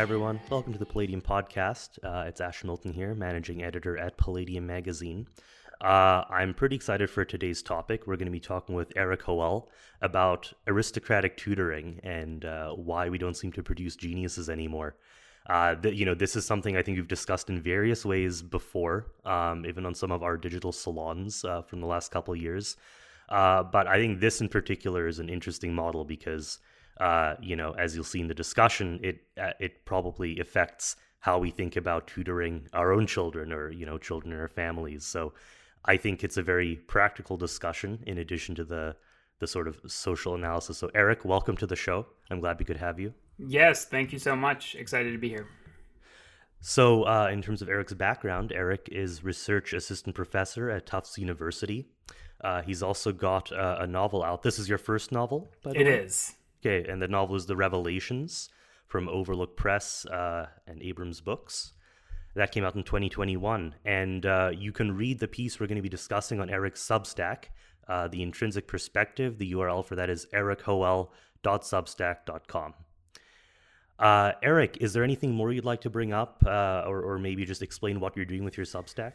Hi, everyone. Welcome to the Palladium Podcast. Uh, it's Ash Milton here, managing editor at Palladium Magazine. Uh, I'm pretty excited for today's topic. We're going to be talking with Erik Hoel about aristocratic tutoring and uh, why we don't seem to produce geniuses anymore. Uh, th- you know, this is something I think we've discussed in various ways before, um, even on some of our digital salons uh, from the last couple years. Uh, but I think this in particular is an interesting model because uh, you know, as you'll see in the discussion, it uh, it probably affects how we think about tutoring our own children or you know children in our families. So I think it's a very practical discussion in addition to the the sort of social analysis. So Erik, welcome to the show. I'm glad we could have you. Yes, thank you so much. Excited to be here. So, uh, in terms of Erik's background, Erik is research assistant professor at Tufts University. Uh, he's also got uh, a novel out. This is your first novel, by the It way? is. Okay, and the novel is The Revelations from Overlook Press uh, and Abrams Books. That came out in 2021. And uh, you can read the piece we're going to be discussing on Erik's Substack, uh, The Intrinsic Perspective. The URL for that is erikhoel.substack.com. Uh, Erik, is there anything more you'd like to bring up uh, or, or maybe just explain what you're doing with your Substack?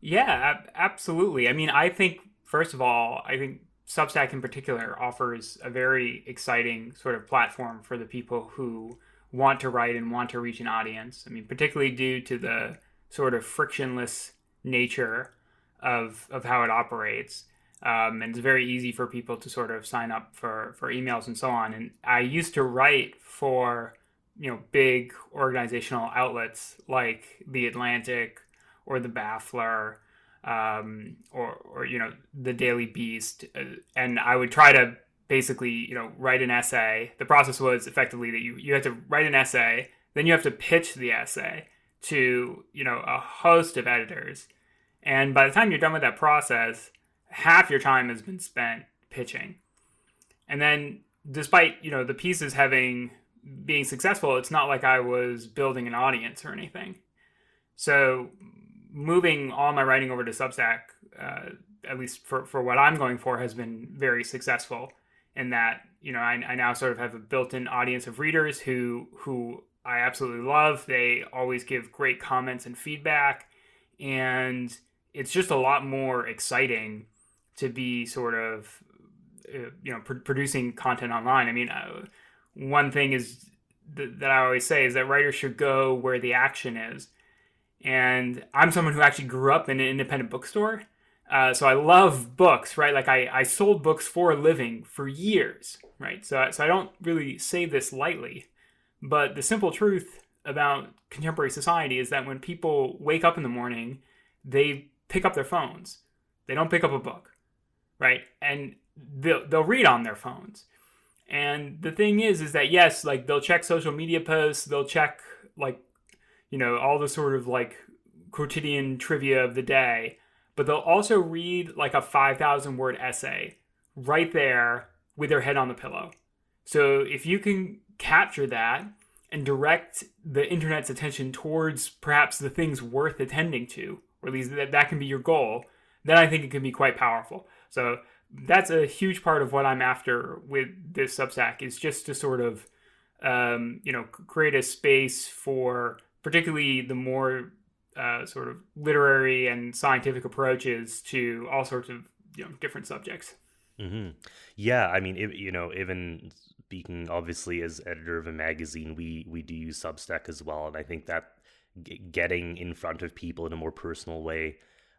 Yeah, absolutely. I mean, I think, first of all, I think Substack in particular offers a very exciting sort of platform for the people who want to write and want to reach an audience. I mean, particularly due to the sort of frictionless nature of of how it operates. Um, and it's very easy for people to sort of sign up for for emails and so on. And I used to write for you know big organizational outlets like the Atlantic or the Baffler um, or or you know the Daily Beast, uh, and I would try to basically you know write an essay. The process was effectively that you you had to write an essay, then you have to pitch the essay to you know a host of editors, and by the time you're done with that process, half your time has been spent pitching, and then despite you know the pieces having being successful, it's not like I was building an audience or anything. So moving all my writing over to Substack, uh, at least for, for what I'm going for, has been very successful. In that, you know, I, I now sort of have a built-in audience of readers who who I absolutely love. They always give great comments and feedback, and it's just a lot more exciting to be sort of uh, you know pr- producing content online. I mean, uh, one thing is th- that I always say is that writers should go where the action is and I'm someone who actually grew up in an independent bookstore. Uh, so I love books, right? Like I, I sold books for a living for years, right? So, so I don't really say this lightly, but the simple truth about contemporary society is that when people wake up in the morning, they pick up their phones. They don't pick up a book, right? And they'll, they'll read on their phones. And the thing is, is that yes, like they'll check social media posts, they'll check like you know, all the sort of like quotidian trivia of the day, but they'll also read like a 5,000 word essay right there with their head on the pillow. So if you can capture that and direct the internet's attention towards perhaps the things worth attending to, or at least that, that can be your goal, then I think it can be quite powerful. So that's a huge part of what I'm after with this Substack is just to sort of, um, you know, create a space for particularly the more uh, sort of literary and scientific approaches to all sorts of you know different subjects. Mm-hmm. Yeah, I mean, you know, even speaking obviously as editor of a magazine, we we do use Substack as well, and I think that getting in front of people in a more personal way.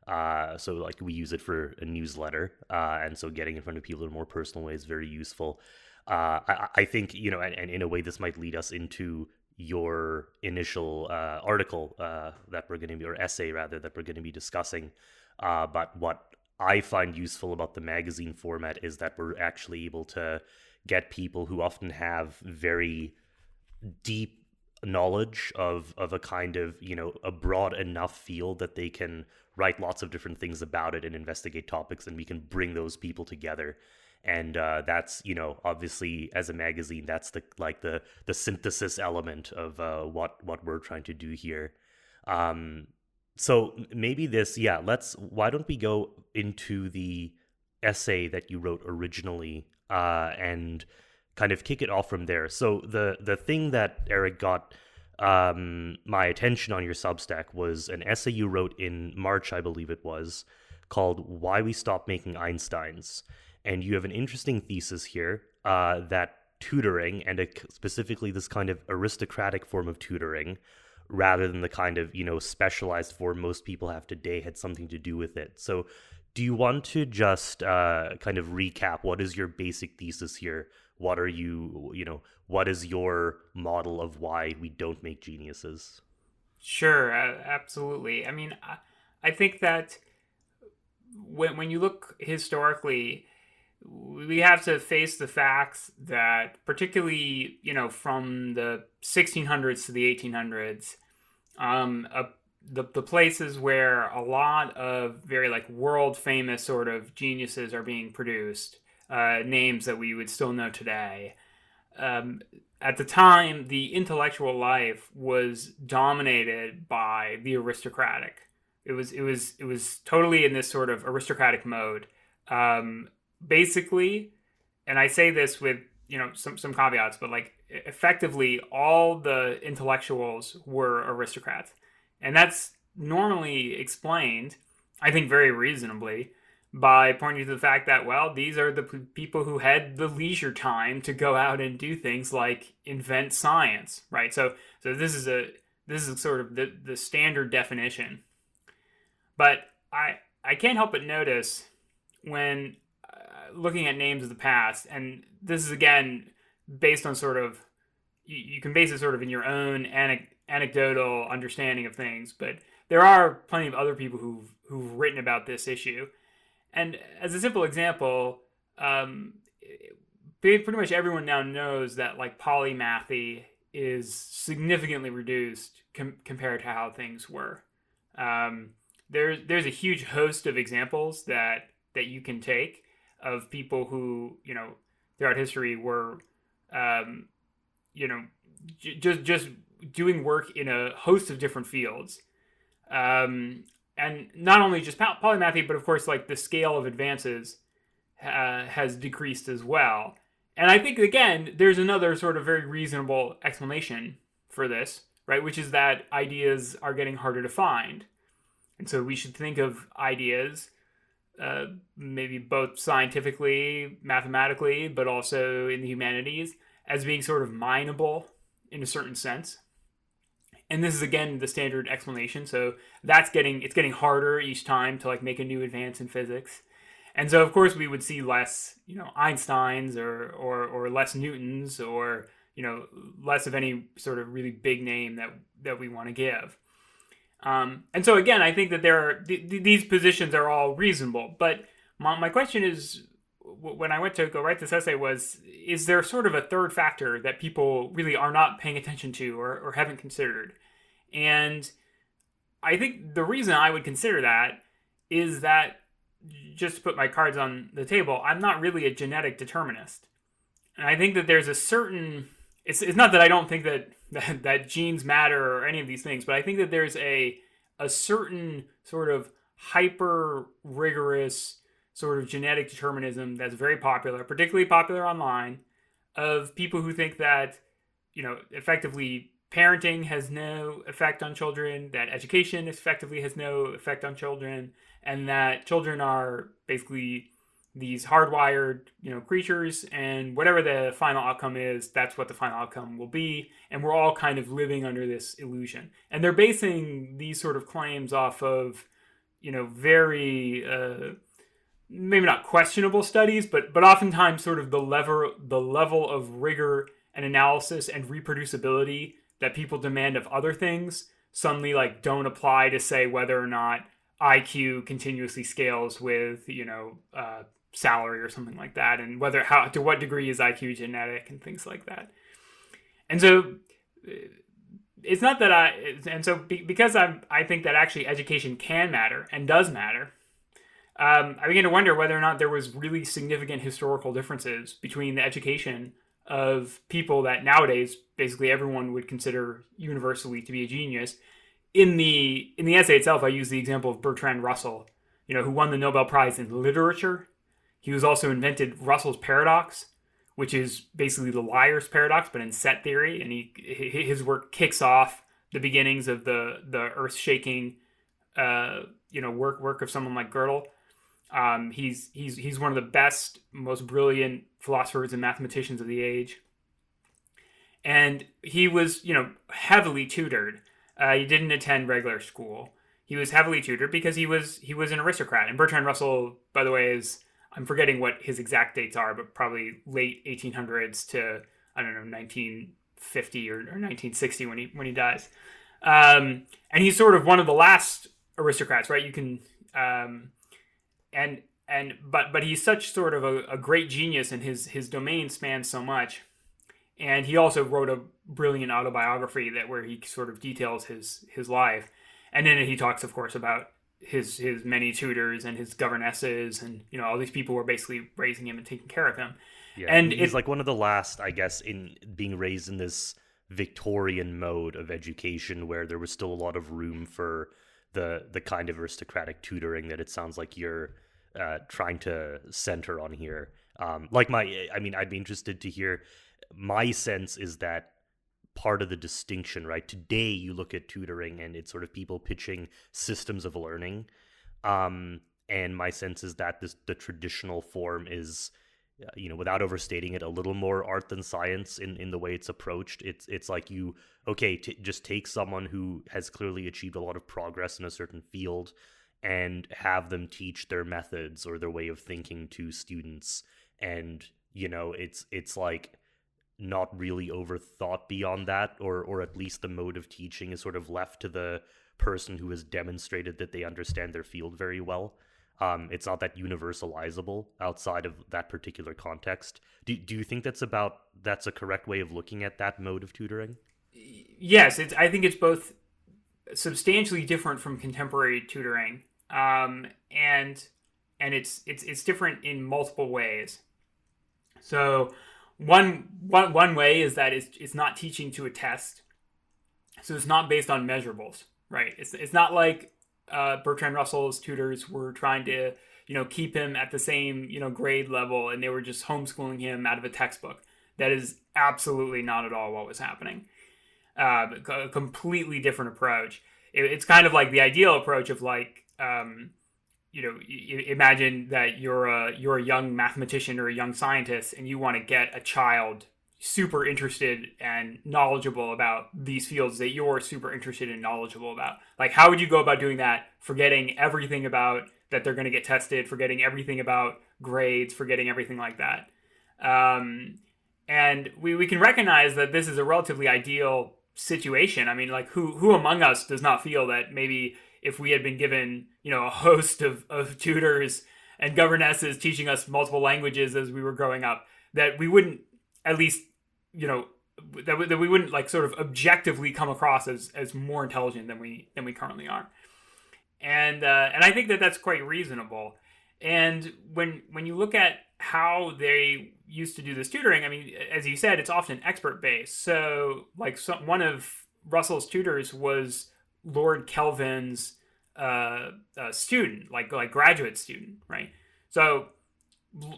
Uh, so like we use it for a newsletter, uh, and so getting in front of people in a more personal way is very useful. Uh, I, I, think you know, and, and, in a way, this might lead us into your initial uh, article uh, that we're going to be, or essay rather, that we're going to be discussing. Uh, but what I find useful about the magazine format is that we're actually able to get people who often have very deep knowledge of of a kind of you know a broad enough field that they can write lots of different things about it and investigate topics and we can bring those people together and uh, that's you know obviously as a magazine that's the like the the synthesis element of uh, what what we're trying to do here. Um so maybe this yeah let's why don't we go into the essay that you wrote originally uh and kind of kick it off from there. So the the thing that erik got um, my attention on your Substack was an essay you wrote in March, I believe it was, called "Why We Stopped Making Einsteins," and you have an interesting thesis here uh, that tutoring and a, specifically this kind of aristocratic form of tutoring rather than the kind of you know specialized form most people have today had something to do with it. So do you want to just uh, kind of recap what is your basic thesis here? What are you you know what is your model of why we don't make geniuses? Sure absolutely. I mean I, I think that when, when you look historically we have to face the facts that particularly you know from the 1600s to the 1800s um, a, the, the places where a lot of very like world famous sort of geniuses are being produced uh, names that we would still know today um, at the time the intellectual life was dominated by the aristocratic. It was it was it was totally in this sort of aristocratic mode um, basically, and I say this with you know some some caveats, but like effectively all the intellectuals were aristocrats, and that's normally explained, I think, very reasonably by pointing to the fact that well these are the p- people who had the leisure time to go out and do things like invent science right? So so this is a this is sort of the the standard definition. But i i can't help but notice when looking at names of the past, and this is again based on sort of you, you can base it sort of in your own anecdotal understanding of things, but there are plenty of other people who've who've written about this issue. And as a simple example, um, pretty much everyone now knows that like polymathy is significantly reduced com- compared to how things were. Um, there's there's a huge host of examples that that you can take of people who you know throughout history were um, you know j- just just doing work in a host of different fields. Um, and not only just polymathy but of course like the scale of advances uh, has decreased as well. And i think again there's another sort of very reasonable explanation for this right which is that ideas are getting harder to find. And so we should think of ideas uh, maybe both scientifically, mathematically, but also in the humanities, as being sort of mineable in a certain sense. And this is again the standard explanation. So that's getting it's getting harder each time to like make a new advance in physics. And so of course we would see less, you know, Einsteins or or or less Newtons or you know less of any sort of really big name that that we want to give. Um, and so again, I think that there are th- th- these positions are all reasonable. But my, my question is, when I went to go write this essay, was is there sort of a third factor that people really are not paying attention to or, or haven't considered? And I think the reason I would consider that is that just to put my cards on the table, I'm not really a genetic determinist. And I think that there's a certain it's, it's not that I don't think that, that that genes matter or any of these things, but I think that there's a a certain sort of hyper rigorous sort of genetic determinism that's very popular, particularly popular online, of people who think that you know effectively parenting has no effect on children, that education effectively has no effect on children, and that children are basically these hardwired you know creatures and whatever the final outcome is that's what the final outcome will be. And we're all kind of living under this illusion. And they're basing these sort of claims off of you know very uh, maybe not questionable studies but but oftentimes sort of the level the level of rigor and analysis and reproducibility that people demand of other things suddenly like don't apply to say whether or not IQ continuously scales with you know uh, salary or something like that, and whether how to what degree is IQ genetic and things like that. And so it's not that I and so be, because I'm I think that actually education can matter and does matter. Um, I begin to wonder whether or not there was really significant historical differences between the education of people that nowadays basically everyone would consider universally to be a genius. In the in the essay itself, I use the example of Bertrand Russell, you know, who won the Nobel Prize in literature he was also invented Russell's paradox, which is basically the liar's paradox, but in set theory. And he his work kicks off the beginnings of the the earth shaking, uh, you know, work work of someone like Gödel. Um, he's he's he's one of the best, most brilliant philosophers and mathematicians of the age. And he was, you know, heavily tutored. Uh, he didn't attend regular school. He was heavily tutored because he was he was an aristocrat. And Bertrand Russell, by the way, is I'm forgetting what his exact dates are, but probably late 1800s to I don't know 1950 or, or 1960 when he when he dies. Um, and he's sort of one of the last aristocrats, right? You can um, and and but but he's such sort of a, a great genius, and his his domain spans so much. And he also wrote a brilliant autobiography that where he sort of details his his life, and then he talks, of course, about his his many tutors and his governesses and you know all these people were basically raising him and taking care of him. Yeah, and he's it, like one of the last, I guess, in being raised in this Victorian mode of education where there was still a lot of room for the the kind of aristocratic tutoring that it sounds like you're uh, trying to center on here. Um, like my, I mean, I'd be interested to hear. My sense is that part of the distinction, right? Today, you look at tutoring and it's sort of people pitching systems of learning. Um, and my sense is that this the traditional form is, uh, you know, without overstating it, a little more art than science in, in the way it's approached. It's it's like you okay, t- just take someone who has clearly achieved a lot of progress in a certain field and have them teach their methods or their way of thinking to students and you know it's it's like not really overthought beyond that, or or at least the mode of teaching is sort of left to the person who has demonstrated that they understand their field very well. Um, it's not that universalizable outside of that particular context. Do do you think that's about that's a correct way of looking at that mode of tutoring? Yes, it's. I think it's both substantially different from contemporary tutoring, um, and and it's it's it's different in multiple ways. So one one one way is that it's it's not teaching to a test, so it's not based on measurables, right? It's it's not like uh, Bertrand Russell's tutors were trying to you know keep him at the same you know grade level, and they were just homeschooling him out of a textbook. That is absolutely not at all what was happening. Uh, a completely different approach. It, it's kind of like the ideal approach of like um, you know imagine that you're a you're a young mathematician or a young scientist and you want to get a child super interested and knowledgeable about these fields that you're super interested and knowledgeable about. Like how would you go about doing that? Forgetting everything about that they're going to get tested forgetting everything about grades forgetting everything like that. Um, and we, we can recognize that this is a relatively ideal situation. I mean like who who among us does not feel that maybe if we had been given, you know, a host of, of tutors and governesses teaching us multiple languages as we were growing up, that we wouldn't at least, you know, that we, that we wouldn't like sort of objectively come across as as more intelligent than we than we currently are. And uh, and I think that that's quite reasonable. And when when you look at how they used to do this tutoring, I mean, as you said, it's often expert based. So like some, one of Russell's tutors was Lord Kelvin's uh, uh, student, like like graduate student, right? So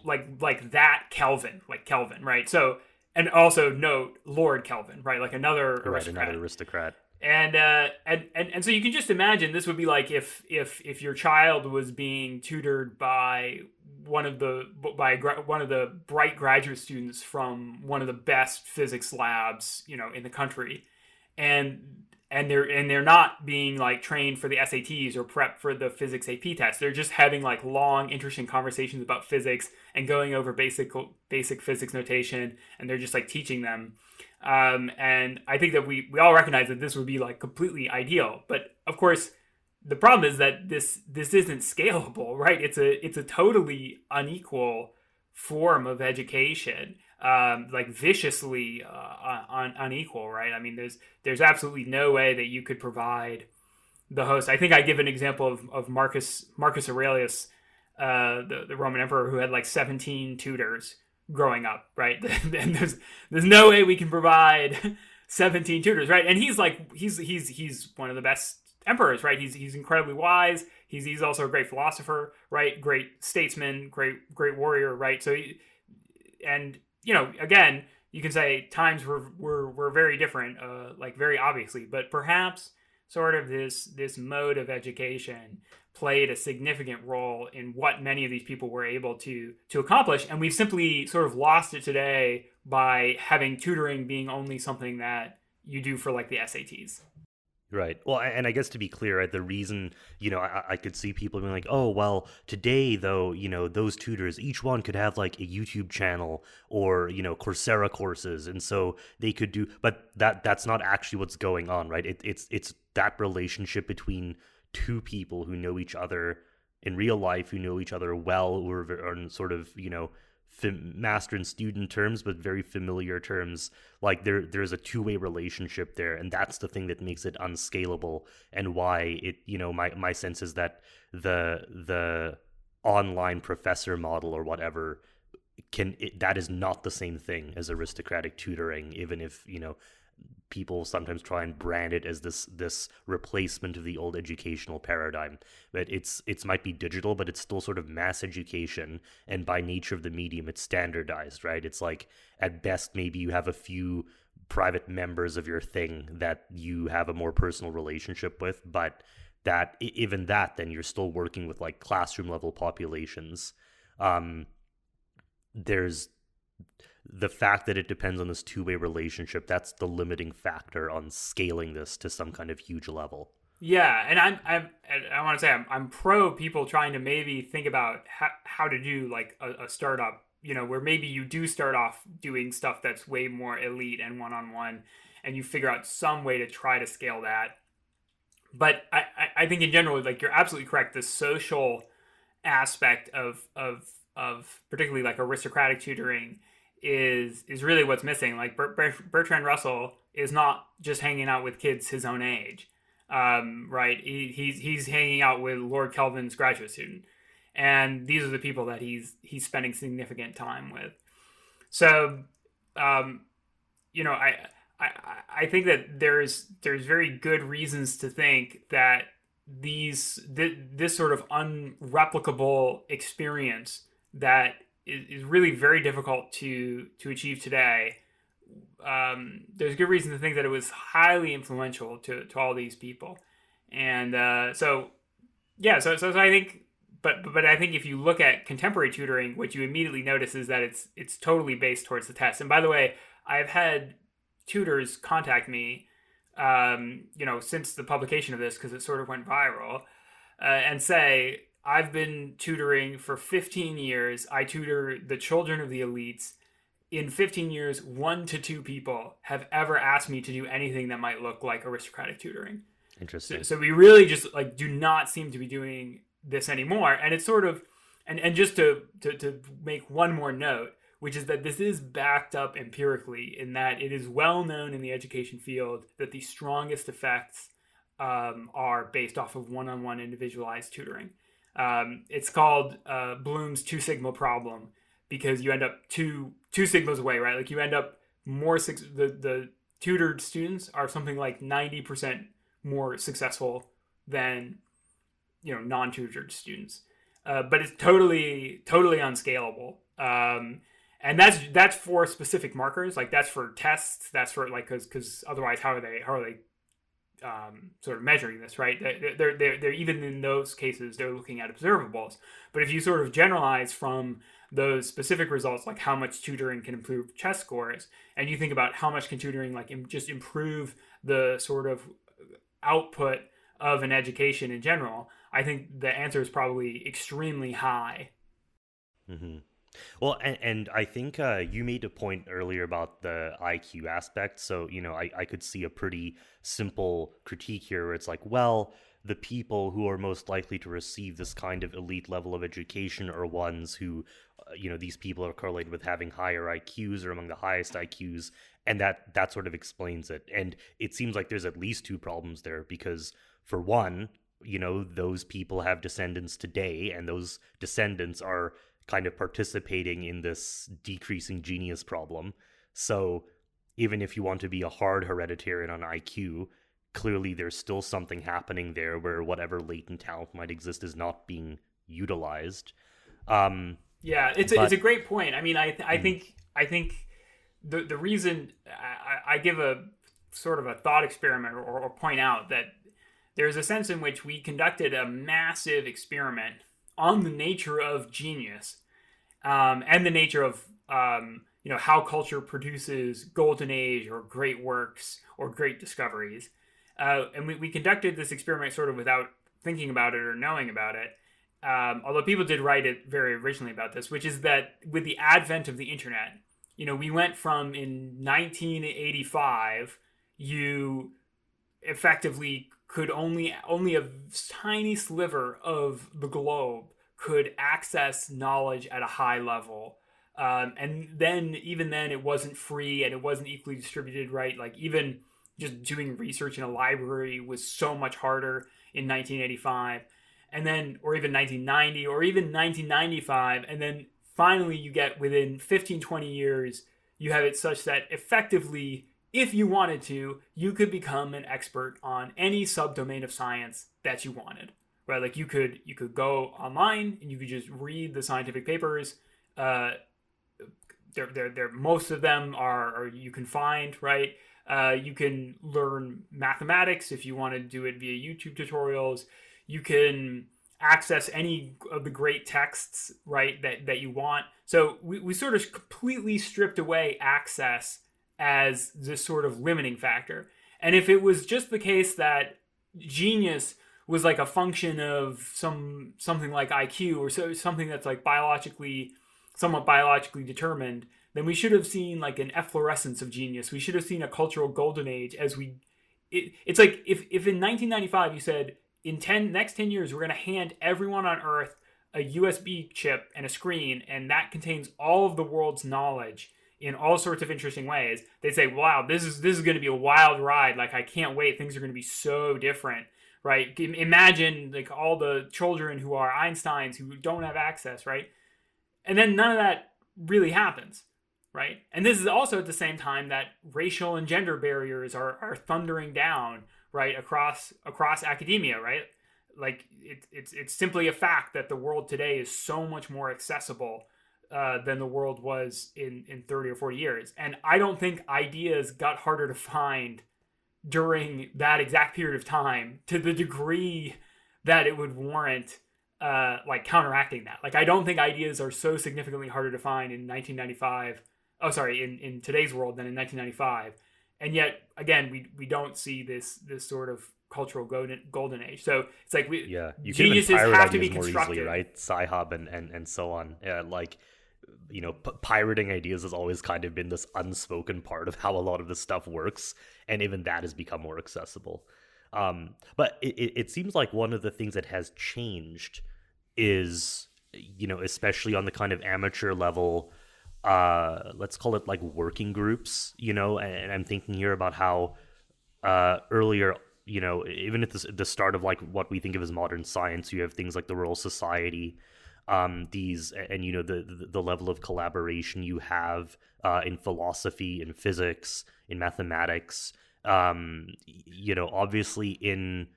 like like that Kelvin, like Kelvin, right? So and also note Lord Kelvin, right? Like another right, aristocrat. Another aristocrat. And, uh, and and and so you can just imagine this would be like if if if your child was being tutored by one of the by one of the bright graduate students from one of the best physics labs you know in the country and and they're and they're not being like trained for the SATs or prep for the physics AP test. They're just having like long, interesting conversations about physics and going over basic basic physics notation, and they're just like teaching them. Um, and I think that we we all recognize that this would be like completely ideal, but of course. The problem is that this this isn't scalable, right? It's a it's a totally unequal form of education um, like viciously uh, un- unequal, right? I mean, there's there's absolutely no way that you could provide the host. I think I give an example of, of Marcus Marcus Aurelius, uh, the the Roman emperor who had like 17 tutors growing up, right? and there's there's no way we can provide 17 tutors, right? And he's like he's he's he's one of the best emperors, right? He's he's incredibly wise. He's he's also a great philosopher, right? Great statesman, great great warrior, right? So he, and you know, again, you can say times were were, were very different, uh, like very obviously, but perhaps sort of this this mode of education played a significant role in what many of these people were able to to accomplish and we've simply sort of lost it today by having tutoring being only something that you do for like the SATs. Right. Well, and I guess to be clear, right, the reason, you know, I, I, could see people being like, oh, well, today, though, you know, those tutors, each one could have like a YouTube channel or, you know, Coursera courses. And so they could do, but that that's not actually what's going on, right? It, it's, it's that relationship between two people who know each other in real life, who know each other well, or sort of, you know, master and student terms, but very familiar terms. Like there, there's a two way relationship there, and that's the thing that makes it unscalable, and why it, you know, my my sense is that the the online professor model or whatever can it, that is not the same thing as aristocratic tutoring, even if you know people sometimes try and brand it as this this replacement of the old educational paradigm. But it's it's might be digital but it's still sort of mass education and by nature of the medium it's standardized right? It's like at best maybe you have a few private members of your thing that you have a more personal relationship with but that even that then you're still working with like classroom level populations. Um there's the fact that it depends on this two-way relationship that's the limiting factor on scaling this to some kind of huge level. Yeah and i'm, I'm i want to say I'm, I'm pro people trying to maybe think about how, how to do like a, a startup you know where maybe you do start off doing stuff that's way more elite and one-on-one and you figure out some way to try to scale that. But i i think in general like you're absolutely correct the social aspect of of of particularly like aristocratic tutoring is is really what's missing. Like Bertrand Russell is not just hanging out with kids his own age, um, right? He, he's he's hanging out with Lord Kelvin's graduate student, and these are the people that he's he's spending significant time with. So, um, you know, I, I I think that there's there's very good reasons to think that these th- this sort of unreplicable experience that is, is really very difficult to to achieve today. Um, there's good reason to think that it was highly influential to, to all these people, and uh, so yeah, so, so so I think, but but I think if you look at contemporary tutoring, what you immediately notice is that it's it's totally based towards the test. And by the way, I've had tutors contact me, um, you know, since the publication of this because it sort of went viral, uh, and say, I've been tutoring for 15 years. I tutor the children of the elites. In 15 years, one to two people have ever asked me to do anything that might look like aristocratic tutoring. Interesting. So, so we really just like do not seem to be doing this anymore. And it's sort of and and just to, to to make one more note, which is that this is backed up empirically in that it is well known in the education field that the strongest effects um, are based off of one-on-one individualized tutoring. Um, it's called uh, Bloom's two sigma problem because you end up two two sigmas away, right? Like you end up more the the tutored students are something like ninety percent more successful than you know non-tutored students, uh, but it's totally totally unscalable. Um, and that's that's for specific markers, like that's for tests. That's for like because because otherwise, how are they how are they um, sort of measuring this, right? They're, they're, they're, even in those cases, they're looking at observables. But if you sort of generalize from those specific results, like how much tutoring can improve chess scores, and you think about how much can tutoring like just improve the sort of output of an education in general, I think the answer is probably extremely high. Mm-hmm. Well, and, and I think uh, you made a point earlier about the IQ aspect. So, you know, I, I could see a pretty simple critique here where it's like, well, the people who are most likely to receive this kind of elite level of education are ones who, uh, you know, these people are correlated with having higher IQs or among the highest IQs. And that, that sort of explains it. And it seems like there's at least two problems there because, for one, you know, those people have descendants today, and those descendants are kind of participating in this decreasing genius problem. So even if you want to be a hard hereditarian on IQ, clearly there's still something happening there where whatever latent talent might exist is not being utilized. Um, yeah, it's a, it's a great point. I mean, I th- I mm. think I think the the reason I, I give a sort of a thought experiment or, or point out that there's a sense in which we conducted a massive experiment on the nature of genius um, and the nature of um, you know how culture produces golden age or great works or great discoveries. Uh, and we, we conducted this experiment sort of without thinking about it or knowing about it um, although people did write it very originally about this which is that with the advent of the internet you know we went from in 1985 you effectively could only only a tiny sliver of the globe could access knowledge at a high level. Um, and then even then it wasn't free and it wasn't equally distributed right? Like even just doing research in a library was so much harder in 1985 and then or even 1990 or even 1995 and then finally you get within 15 20 years you have it such that effectively if you wanted to you could become an expert on any subdomain of science that you wanted right? Like you could you could go online and you could just read the scientific papers. Uh they're, they're, they're most of them are, are you can find right? Uh, you can learn mathematics if you want to do it via youtube tutorials. You can access any of the great texts right that, that you want. So we, we sort of completely stripped away access as this sort of limiting factor. And if it was just the case that genius was like a function of some something like iq or so something that's like biologically somewhat biologically determined then we should have seen like an efflorescence of genius. We should have seen a cultural golden age as we it, it's like if, if in 1995 you said in 10 next 10 years we're going to hand everyone on earth a USB chip and a screen and that contains all of the world's knowledge in all sorts of interesting ways they'd say wow this is this is going to be a wild ride. Like I can't wait. Things are going to be so different. Right? Imagine like all the children who are Einsteins who don't have access right? And then none of that really happens right? And this is also at the same time that racial and gender barriers are, are thundering down right across across academia right? Like it, it's it's simply a fact that the world today is so much more accessible uh, than the world was in in 30 or 40 years and i don't think ideas got harder to find during that exact period of time to the degree that it would warrant uh, like counteracting that like i don't think ideas are so significantly harder to find in 1995 oh sorry in in today's world than in 1995 and yet again we we don't see this this sort of cultural golden golden age. So it's like we yeah you geniuses have to be constructed, easily, right? Sci-Hub and and and so on. Yeah, like you know, p- pirating ideas has always kind of been this unspoken part of how a lot of this stuff works, and even that has become more accessible. Um, but it, it, seems like one of the things that has changed is, you know, especially on the kind of amateur level, uh, let's call it like working groups, you know, and, and I'm thinking here about how uh, earlier you know, even at the, the start of like what we think of as modern science, you have things like the Royal Society, um, these, and you know, the, the, level of collaboration you have uh, in philosophy, in physics, in mathematics. Um, you know, obviously in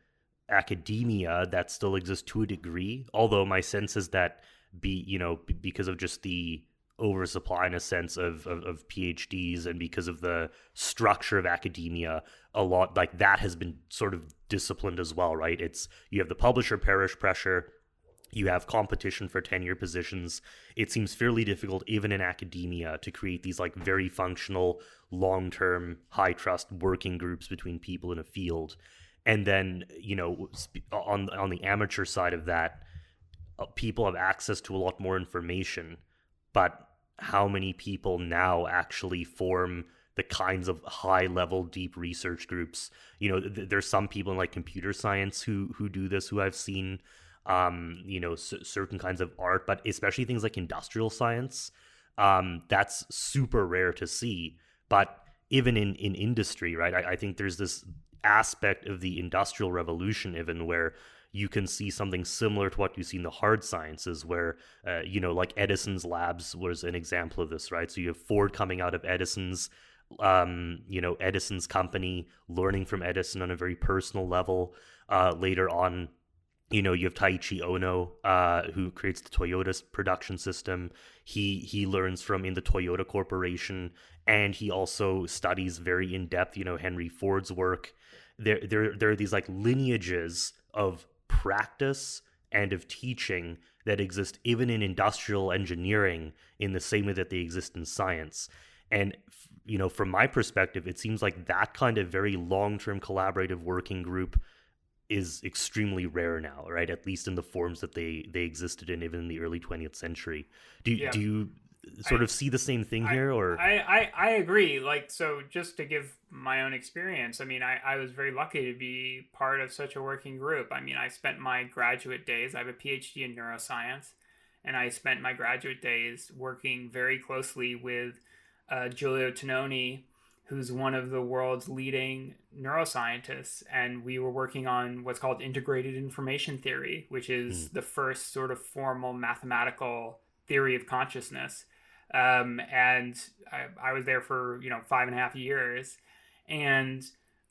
academia that still exists to a degree. Although my sense is that be you know because of just the oversupply in a sense of, of, of PhDs and because of the structure of academia, a lot like that has been sort of disciplined as well, right? It's you have the publisher parish pressure, you have competition for tenure positions. It seems fairly difficult, even in academia, to create these like very functional, long term, high trust working groups between people in a field. And then, you know, on on the amateur side of that, uh, people have access to a lot more information, but how many people now actually form the kinds of high level deep research groups you know th- there's some people in like computer science who who do this who i've seen um you know c- certain kinds of art but especially things like industrial science um that's super rare to see but even in in industry right I, I think there's this aspect of the industrial revolution even where you can see something similar to what you see in the hard sciences, where, uh, you know, like Edison's labs was an example of this, right? So you have Ford coming out of Edison's, um, you know, Edison's company, learning from Edison on a very personal level. Uh, later on, you know you have Taiichi Ohno uh, who creates the Toyota production system. He he learns from in the Toyota corporation and he also studies very in depth you know Henry Ford's work. There there there are these like lineages of practice and of teaching that exist even in industrial engineering in the same way that they exist in science. And you know from my perspective it seems like that kind of very long-term collaborative working group is extremely rare now, right? At least in the forms that they they existed in even in the early 20th century. Do yeah. do you sort I, of see the same thing I, here or I, I I agree. Like so just to give my own experience, I mean I, I was very lucky to be part of such a working group. I mean I spent my graduate days, I have a PhD in neuroscience, and I spent my graduate days working very closely with uh, Giulio Tononi who's one of the world's leading neuroscientists. And we were working on what's called integrated information theory, which is mm. the first sort of formal mathematical theory of consciousness. Um, and I, I, was there for, you know, five and a half years. And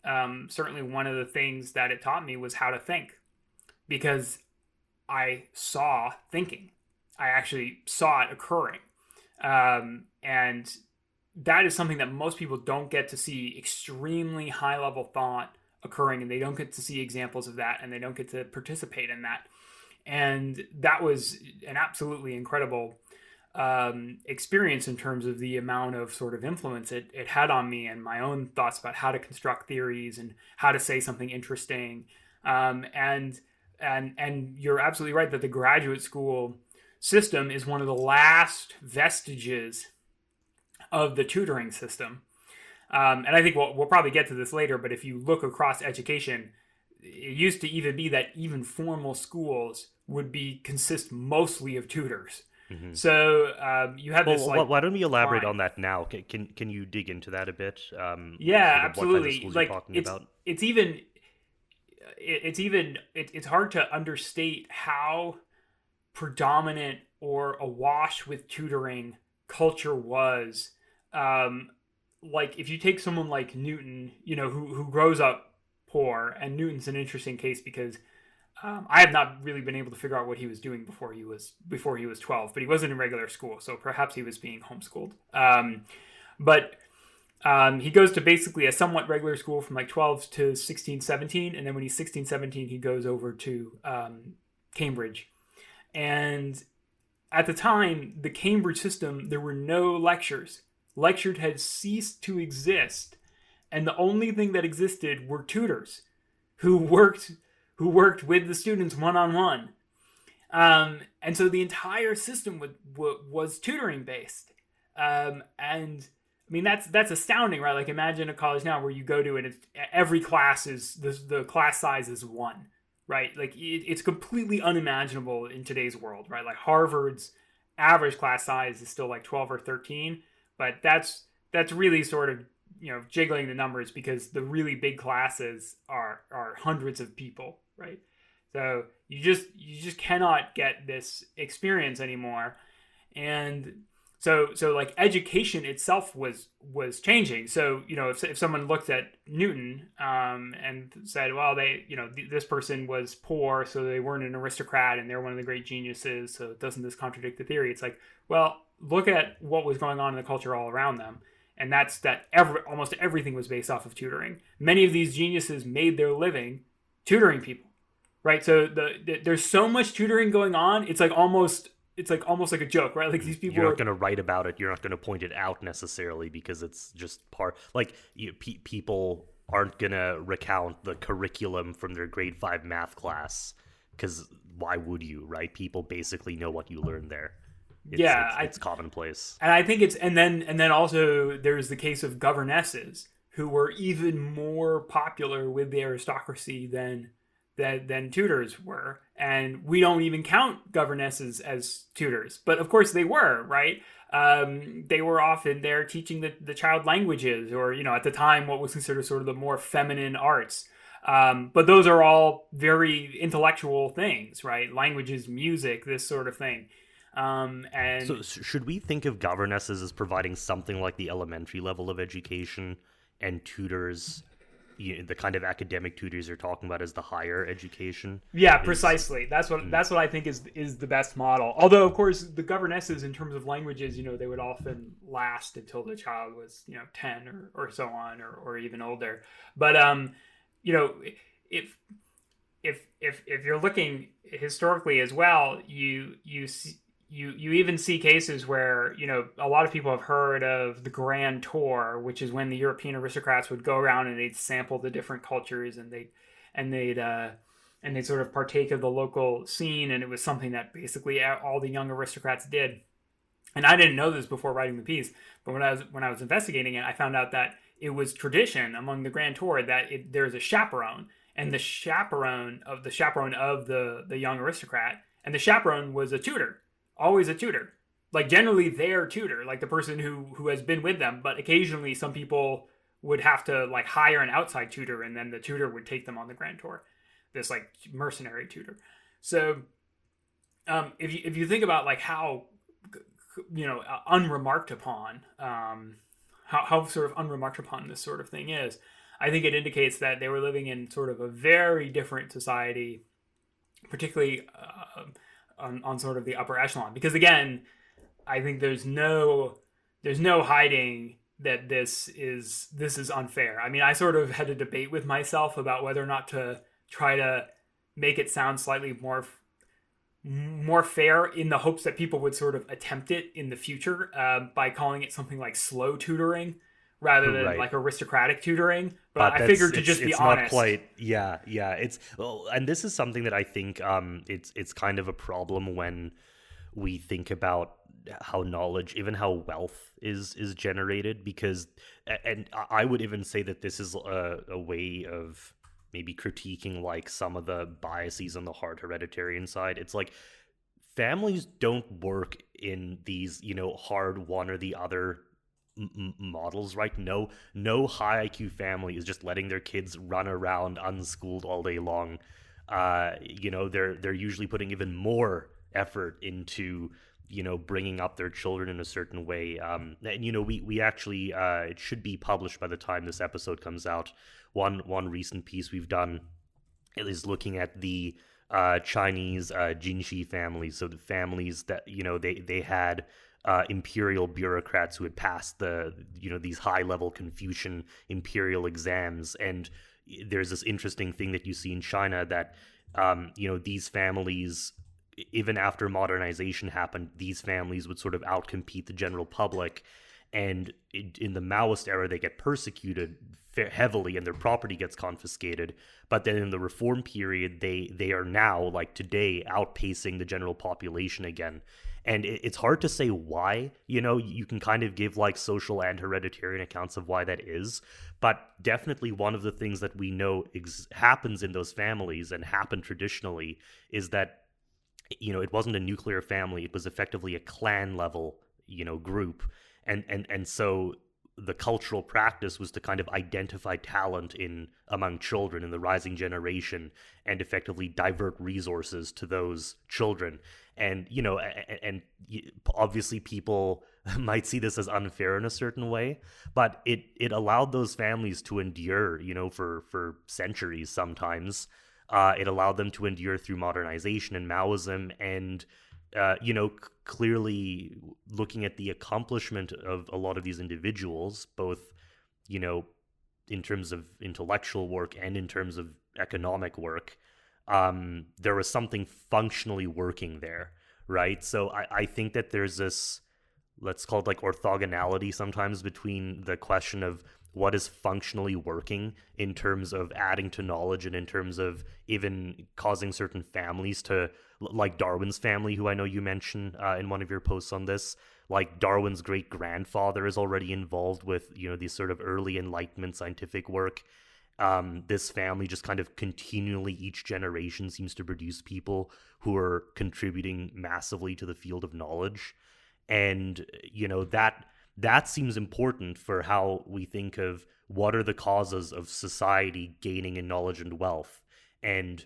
um, certainly one of the things that it taught me was how to think because I saw thinking. I actually saw it occurring. Um, and that is something that most people don't get to see extremely high level thought occurring and they don't get to see examples of that and they don't get to participate in that. And that was an absolutely incredible um, experience in terms of the amount of sort of influence it, it had on me and my own thoughts about how to construct theories and how to say something interesting. Um, and and and you're absolutely right that the graduate school system is one of the last vestiges of the tutoring system. Um, and I think we'll, we'll probably get to this later, but if you look across education, it used to even be that even formal schools would be consist mostly of tutors. Mm-hmm. So um, you have well, this. Like, why don't we elaborate line. on that now? Can, can, can you dig into that a bit? Um, yeah, absolutely. like it's, about? it's even it's even it, it's hard to understate how predominant or awash with tutoring culture was um, like if you take someone like Newton, you know, who who grows up poor, and Newton's an interesting case because um, I have not really been able to figure out what he was doing before he was before he was twelve, but he wasn't in regular school, so perhaps he was being homeschooled. Um, but um, he goes to basically a somewhat regular school from like 12 to 16, 17. And then when he's 16, 17, he goes over to um, Cambridge. And at the time, the Cambridge system, there were no lectures lectured had ceased to exist, and the only thing that existed were tutors who worked who worked with the students one on one. and so the entire system was tutoring based. Um, and I mean that's that's astounding, right? Like imagine a college now where you go to and every class is the the class size is one, right? Like it, it's completely unimaginable in today's world, right? Like Harvard's average class size is still like twelve or thirteen, but that's that's really sort of you know jiggling the numbers because the really big classes are are hundreds of people, right? So you just you just cannot get this experience anymore, and so so like education itself was was changing. So you know if if someone looked at Newton um, and said, well, they you know th- this person was poor, so they weren't an aristocrat, and they're one of the great geniuses. So doesn't this contradict the theory? It's like well look at what was going on in the culture all around them. And that's that every, almost everything was based off of tutoring. Many of these geniuses made their living tutoring people right? So the, the there's so much tutoring going on it's like almost it's like almost like a joke right? Like these people you're not are... going to write about it you're not going to point it out necessarily because it's just part like you, pe- people aren't going to recount the curriculum from their grade 5 math class because why would you right? People basically know what you learned there it's, yeah, it's, it's commonplace. And I think it's and then and then also there's the case of governesses who were even more popular with the aristocracy than than, than tutors were. And we don't even count governesses as tutors, but of course they were, right? Um, they were often there teaching the, the child languages, or you know, at the time, what was considered sort of the more feminine arts. Um, but those are all very intellectual things, right? Languages, music, this sort of thing. Um, and so, should we think of governesses as providing something like the elementary level of education, and tutors you know, the kind of academic tutors you're talking about as the higher education. Yeah, is, precisely. That's what mm. that's what I think is is the best model. Although, of course, the governesses in terms of languages, you know, they would often last until the child was you know ten or or so on, or or even older. But um, you know, if if if if you're looking historically as well, you you see you you even see cases where you know a lot of people have heard of the grand tour which is when the european aristocrats would go around and they'd sample the different cultures and they and they'd uh and they'd sort of partake of the local scene. And it was something that basically all the young aristocrats did. And i didn't know this before writing the piece but when i was when i was investigating it i found out that it was tradition among the grand tour that it, there's a chaperone and the chaperone of the chaperone of the the young aristocrat. And the chaperone was a tutor always a tutor. Like generally their tutor like the person who who has been with them but occasionally some people would have to like hire an outside tutor and then the tutor would take them on the grand tour. This like mercenary tutor. So um if you if you think about like how you know uh, unremarked upon um how, how sort of unremarked upon this sort of thing is i think it indicates that they were living in sort of a very different society particularly uh, on, on sort of the upper echelon. Because again i think there's no there's no hiding that this is this is unfair. I mean i sort of had a debate with myself about whether or not to try to make it sound slightly more more fair in the hopes that people would sort of attempt it in the future uh, by calling it something like slow tutoring rather than right. like aristocratic tutoring. But, but I figured to just be it's honest. Not quite. Yeah, yeah. It's well, and this is something that I think um, it's it's kind of a problem when we think about how knowledge, even how wealth is is generated, because and I would even say that this is a, a way of maybe critiquing like some of the biases on the hard hereditarian side. It's like families don't work in these you know hard one or the other models right? No no high iq family is just letting their kids run around unschooled all day long. Uh you know they're they're usually putting even more effort into you know bringing up their children in a certain way. Um and you know we we actually uh it should be published by the time this episode comes out. One one recent piece we've done is looking at the uh chinese uh jinshi families so the families that you know they they had uh, imperial bureaucrats who had passed the you know these high level Confucian imperial exams, and there's this interesting thing that you see in China that um, you know these families even after modernization happened, these families would sort of outcompete the general public. And in the Maoist era, they get persecuted heavily, and their property gets confiscated. But then in the reform period, they they are now like today outpacing the general population again and it's hard to say why you know you can kind of give like social and hereditary accounts of why that is but definitely one of the things that we know ex- happens in those families and happened traditionally is that you know it wasn't a nuclear family it was effectively a clan level you know group and and and so the cultural practice was to kind of identify talent in among children in the rising generation and effectively divert resources to those children and you know and, and obviously people might see this as unfair in a certain way but it it allowed those families to endure you know for for centuries sometimes. Uh, it allowed them to endure through modernization and maoism and uh, you know, c- clearly looking at the accomplishment of a lot of these individuals, both, you know, in terms of intellectual work and in terms of economic work, um, there was something functionally working there, right? So I, I think that there's this, let's call it like orthogonality sometimes between the question of what is functionally working in terms of adding to knowledge and in terms of even causing certain families to like Darwin's family, who I know you mentioned uh, in one of your posts on this. Like Darwin's great grandfather is already involved with you know these sort of early Enlightenment scientific work. Um, this family just kind of continually each generation seems to produce people who are contributing massively to the field of knowledge, and you know that that seems important for how we think of what are the causes of society gaining in knowledge and wealth. And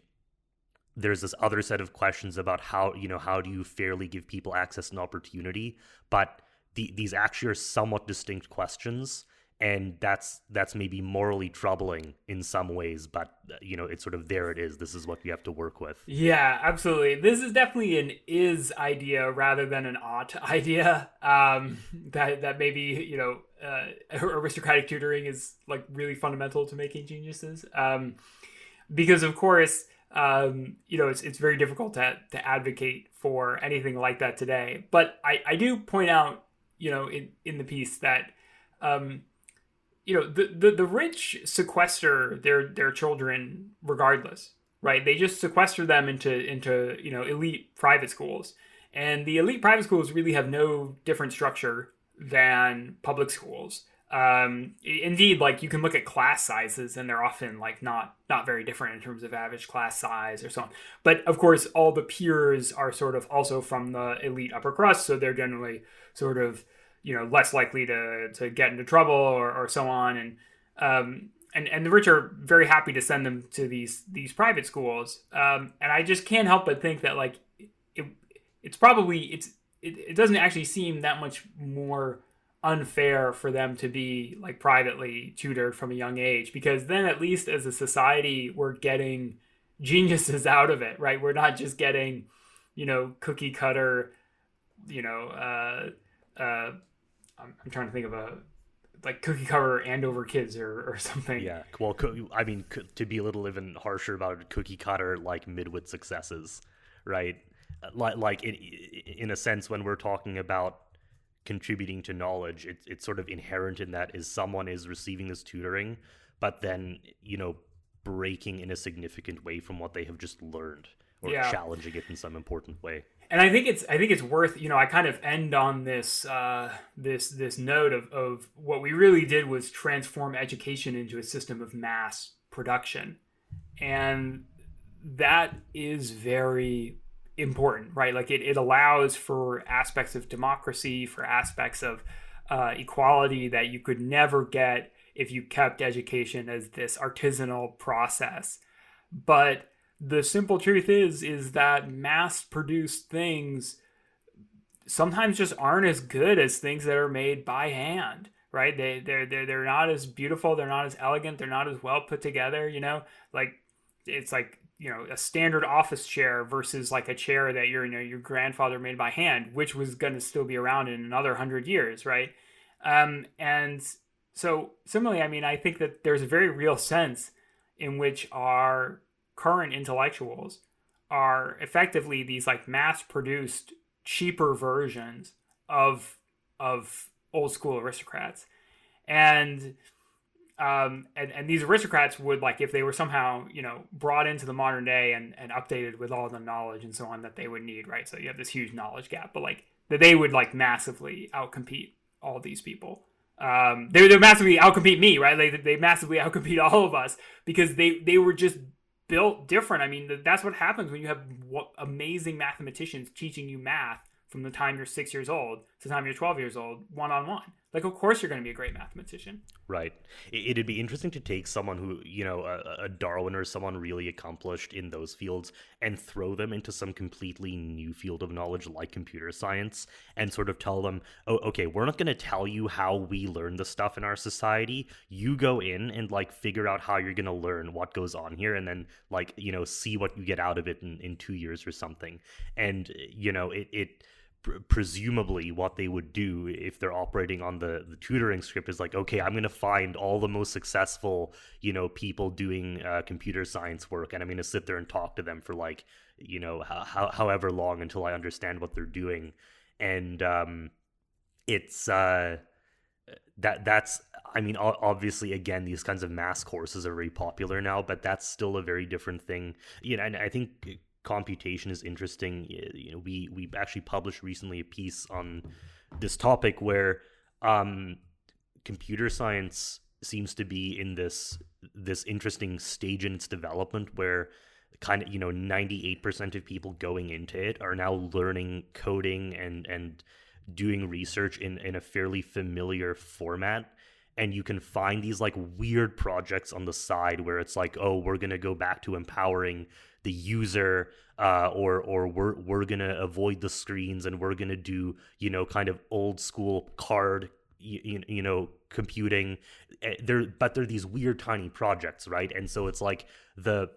there's this other set of questions about how you know how do you fairly give people access and opportunity? But the, these actually are somewhat distinct questions and that's that's maybe morally troubling in some ways but you know it's sort of there it is. This is what you have to work with. Yeah absolutely. This is definitely an is idea rather than an ought idea. Um that that maybe you know uh, aristocratic tutoring is like really fundamental to making geniuses. Um because of course um you know it's, it's very difficult to, to advocate for anything like that today. But i i do point out you know in in the piece that um you know the, the the rich sequester their their children regardless right? They just sequester them into into you know elite private schools. And the elite private schools really have no different structure than public schools. Um, indeed like you can look at class sizes and they're often like not not very different in terms of average class size or so on. But of course all the peers are sort of also from the elite upper crust so they're generally sort of you know less likely to to get into trouble or, or so on. And um, and and the rich are very happy to send them to these these private schools. Um, and I just can't help but think that like it it's probably it's it, it doesn't actually seem that much more unfair for them to be like privately tutored from a young age because then at least as a society we're getting geniuses out of it right? We're not just getting you know cookie cutter you know uh uh I'm, I'm trying to think of a like cookie cutter Andover kids or, or something. Yeah. Well, I mean, to be a little even harsher about it, cookie cutter like midwit successes, right? Like, like in, in a sense, when we're talking about contributing to knowledge, it's it's sort of inherent in that is someone is receiving this tutoring, but then you know breaking in a significant way from what they have just learned or yeah. challenging it in some important way and I think it's I think it's worth you know I kind of end on this uh, this this note of of what we really did was transform education into a system of mass production, and that is very important, right? Like it, it allows for aspects of democracy, for aspects of uh, equality that you could never get if you kept education as this artisanal process, but the simple truth is is that mass produced things sometimes just aren't as good as things that are made by hand right? They they're they're, they're not as beautiful they're not as elegant they're not as well put together you know? Like it's like you know a standard office chair versus like a chair that your you know your grandfather made by hand which was going to still be around in another 100 years right? Um and so similarly i mean i think that there's a very real sense in which our current intellectuals are effectively these like mass produced cheaper versions of of old school aristocrats. And um and, and these aristocrats would like if they were somehow you know brought into the modern day and and updated with all the knowledge and so on that they would need right? So you have this huge knowledge gap but like that they would like massively outcompete all these people. Um they would massively outcompete me right? They, they massively outcompete all of us because they they were just built different. I mean, that's what happens when you have amazing mathematicians teaching you math from the time you're six years old to the time you're 12 years old, one on one. Like, of course, you're going to be a great mathematician. Right. It'd be interesting to take someone who, you know, a, a Darwin or someone really accomplished in those fields and throw them into some completely new field of knowledge like computer science and sort of tell them, oh, okay, we're not going to tell you how we learn the stuff in our society. You go in and, like, figure out how you're going to learn what goes on here and then, like, you know, see what you get out of it in, in two years or something. And, you know, it, it presumably what they would do if they're operating on the, the tutoring script is like okay i'm going to find all the most successful you know people doing uh, computer science work and i'm going to sit there and talk to them for like you know ho- however long until i understand what they're doing. And um, it's uh, that that's i mean obviously again these kinds of mass courses are very popular now but that's still a very different thing. You know and i think computation is interesting. You know, we we actually published recently a piece on this topic where um, computer science seems to be in this this interesting stage in its development where kind of you know 98% of people going into it are now learning coding and and doing research in in a fairly familiar format and you can find these like weird projects on the side where it's like oh we're going to go back to empowering the user uh, or or we're we're gonna avoid the screens and we're gonna do you know kind of old school card you, you know computing. Eh, there but they're these weird tiny projects right? And so it's like the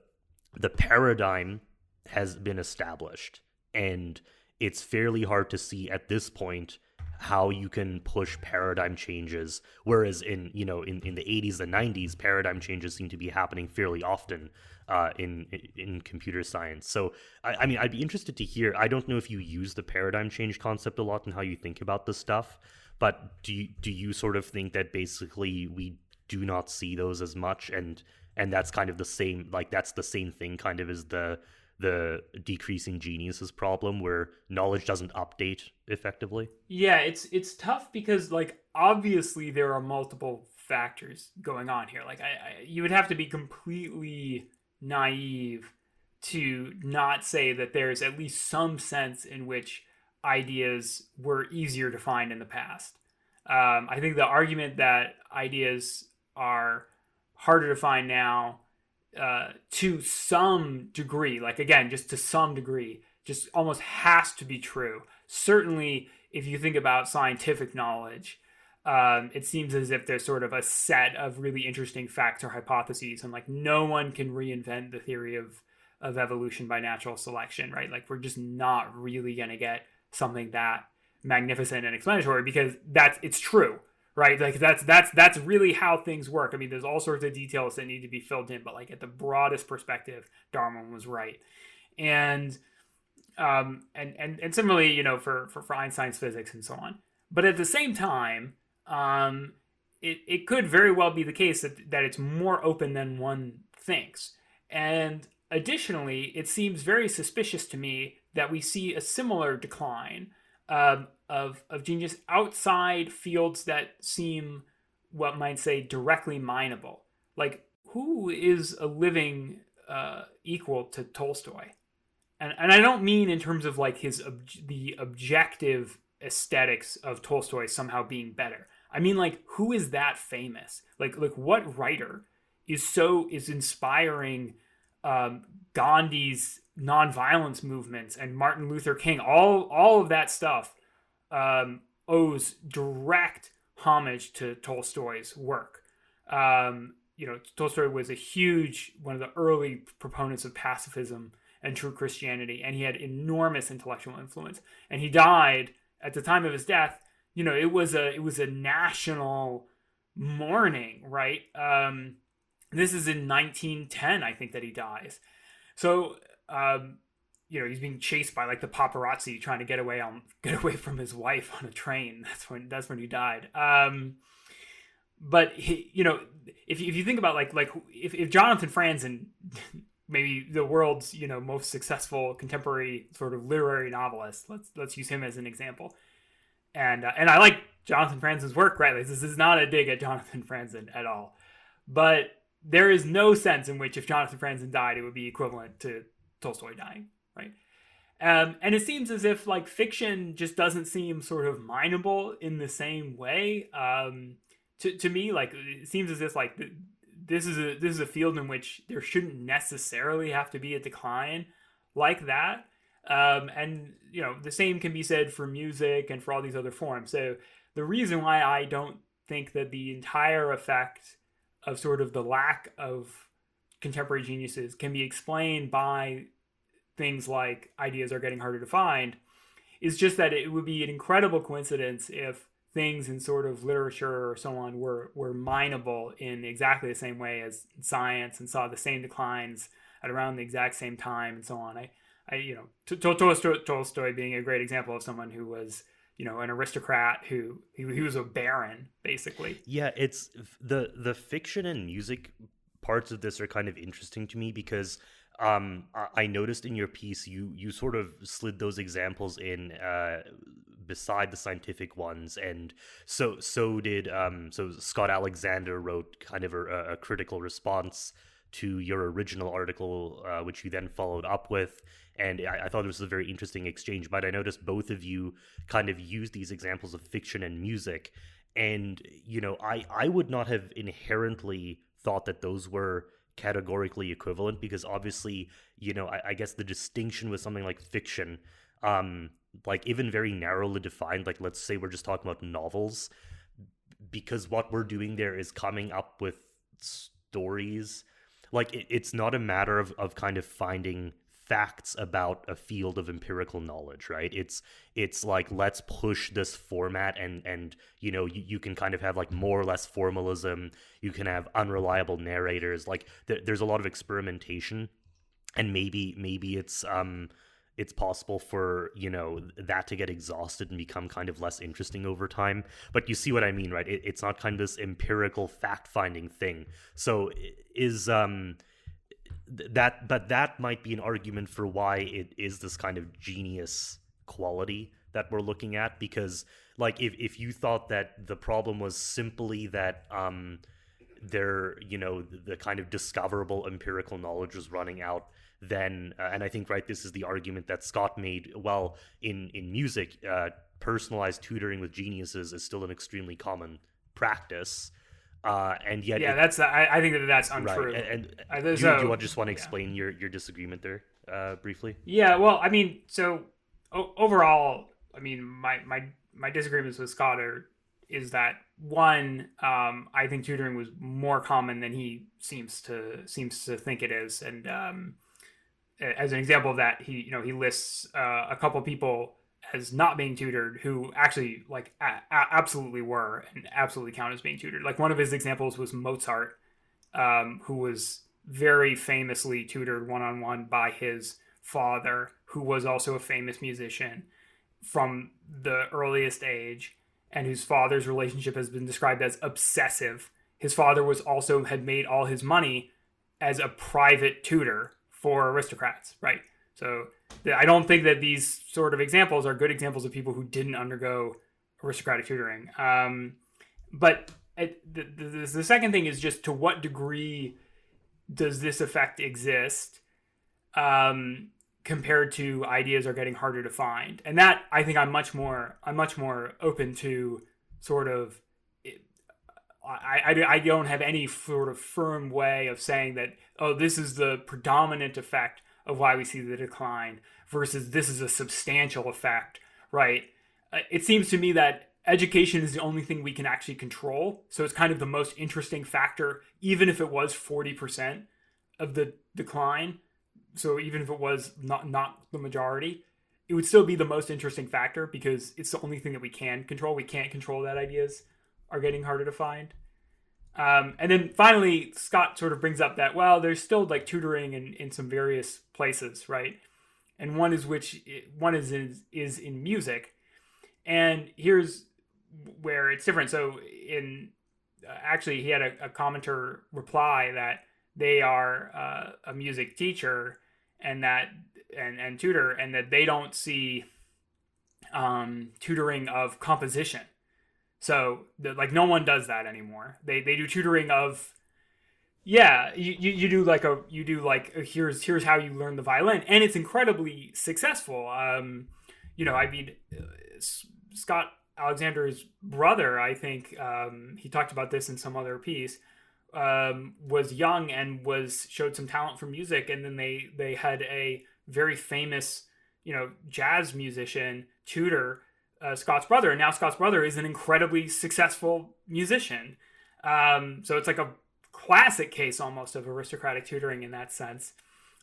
the paradigm has been established and it's fairly hard to see at this point how you can push paradigm changes. Whereas in you know in, in the 80s and 90s paradigm changes seem to be happening fairly often uh, in in computer science. So I, I mean i'd be interested to hear i don't know if you use the paradigm change concept a lot and how you think about this stuff but do you, do you sort of think that basically we do not see those as much and and that's kind of the same like that's the same thing kind of as the the decreasing geniuses problem where knowledge doesn't update effectively? Yeah it's it's tough because like obviously there are multiple factors going on here. Like I, I you would have to be completely naive to not say that there's at least some sense in which ideas were easier to find in the past um, i think the argument that ideas are harder to find now uh, to some degree, like again, just to some degree, just almost has to be true. Certainly, if you think about scientific knowledge, um, it seems as if there's sort of a set of really interesting facts or hypotheses, and like no one can reinvent the theory of of evolution by natural selection, right? Like we're just not really to get something that magnificent and explanatory because that's it's true right? Like that's that's that's really how things work. I mean there's all sorts of details that need to be filled in but like at the broadest perspective darwin was right. And um and and, and similarly you know for, for for einstein's physics and so on. But at the same time um it, it could very well be the case that, that it's more open than one thinks and additionally it seems very suspicious to me that we see a similar decline um, of of genius outside fields that seem what might say directly mineable. Like who is a living uh, equal to Tolstoy? And and I don't mean in terms of like his ob- the objective aesthetics of Tolstoy somehow being better. I mean like who is that famous? Like like what writer is so is inspiring um, Gandhi's nonviolence movements and Martin Luther King, all all of that stuff um, owes direct homage to Tolstoy's work. Um, you know, Tolstoy was a huge one of the early proponents of pacifism and true Christianity, and he had enormous intellectual influence. And he died at the time of his death. You know, it was a it was a national mourning, right? Um, this is in 1910, I think, that he dies. So um, you know he's being chased by like the paparazzi trying to get away on get away from his wife on a train that's when that's when he died um but he, you know if, if you think about like like if, if jonathan franzen maybe the world's you know most successful contemporary sort of literary novelist let's let's use him as an example and uh, and i like jonathan franzen's work right this is not a dig at jonathan franzen at all but there is no sense in which if jonathan franzen died it would be equivalent to tolstoy dying right? Um, and it seems as if like fiction just doesn't seem sort of mineable in the same way. Um, to to me, like it seems as if like this is a this is a field in which there shouldn't necessarily have to be a decline like that. Um, and you know the same can be said for music and for all these other forms. So the reason why I don't think that the entire effect of sort of the lack of contemporary geniuses can be explained by things like ideas are getting harder to find is just that it would be an incredible coincidence if things in sort of literature or so on were were mineable in exactly the same way as science and saw the same declines at around the exact same time and so on. I, I you know, Tolstoy, Tolstoy being a great example of someone who was you know an aristocrat who he, he was a baron basically. Yeah, it's the the fiction and music parts of this are kind of interesting to me because um, I noticed in your piece you you sort of slid those examples in uh, beside the scientific ones, and so so did um, so Scott Alexander wrote kind of a, a critical response to your original article, uh, which you then followed up with. And I, I, thought it was a very interesting exchange. But I noticed both of you kind of use these examples of fiction and music. And, you know, I, I would not have inherently thought that those were categorically equivalent because obviously, you know, I, I guess the distinction with something like fiction, um, like even very narrowly defined, like let's say we're just talking about novels, because what we're doing there is coming up with stories like it, it's not a matter of, of kind of finding facts about a field of empirical knowledge right? It's it's like let's push this format and and you know you, you can kind of have like more or less formalism. You can have unreliable narrators. Like th- there's a lot of experimentation. And maybe maybe it's um it's possible for you know that to get exhausted and become kind of less interesting over time. But you see what i mean right? It, it's not kind of this empirical fact finding thing. So is um that but that might be an argument for why it is this kind of genius quality that we're looking at because like if, if you thought that the problem was simply that um there you know the kind of discoverable empirical knowledge was running out then uh, and i think right this is the argument that scott made well in in music uh, personalized tutoring with geniuses is still an extremely common practice uh, and yet yeah it, that's I, I, think that that's untrue. right and, and uh, do, you want, just want to explain yeah. your your disagreement there uh, briefly? Yeah well i mean so o- overall i mean my my my disagreements with scott are is that one um, i think tutoring was more common than he seems to seems to think it is. And um, as an example of that, he you know he lists uh, a couple people as not being tutored who actually like a- absolutely were and absolutely count as being tutored. Like one of his examples was Mozart, um, who was very famously tutored one on one by his father, who was also a famous musician from the earliest age, and whose father's relationship has been described as obsessive. His father was also had made all his money as a private tutor for aristocrats, right? So I don't think that these sort of examples are good examples of people who didn't undergo aristocratic tutoring. Um, but it, the, the, the second thing is just to what degree does this effect exist um, compared to ideas are getting harder to find? And that I think I'm much more I'm much more open to sort of I, I, I don't have any sort of firm way of saying that, oh, this is the predominant effect of why we see the decline versus this is a substantial effect, right? Uh, it seems to me that education is the only thing we can actually control. So it's kind of the most interesting factor, even if it was 40% of the decline. So even if it was not, not the majority, it would still be the most interesting factor because it's the only thing that we can control. We can't control that ideas are getting harder to find. Um, and then finally, Scott sort of brings up that well, there's still like tutoring in, in some various places, right? And one is which one is in, is in music, and here's where it's different. So in uh, actually, he had a, a, commenter reply that they are uh, a music teacher and that and and tutor, and that they don't see um, tutoring of composition so like no one does that anymore. They they do tutoring of yeah, you, you, you do like a you do like a, here's here's how you learn the violin and it's incredibly successful. Um you know, I mean uh, Scott Alexander's brother, I think um he talked about this in some other piece. Um, was young and was showed some talent for music and then they they had a very famous you know jazz musician tutor uh, Scott's brother, and now Scott's brother is an incredibly successful musician. Um, so it's like a classic case almost of aristocratic tutoring in that sense.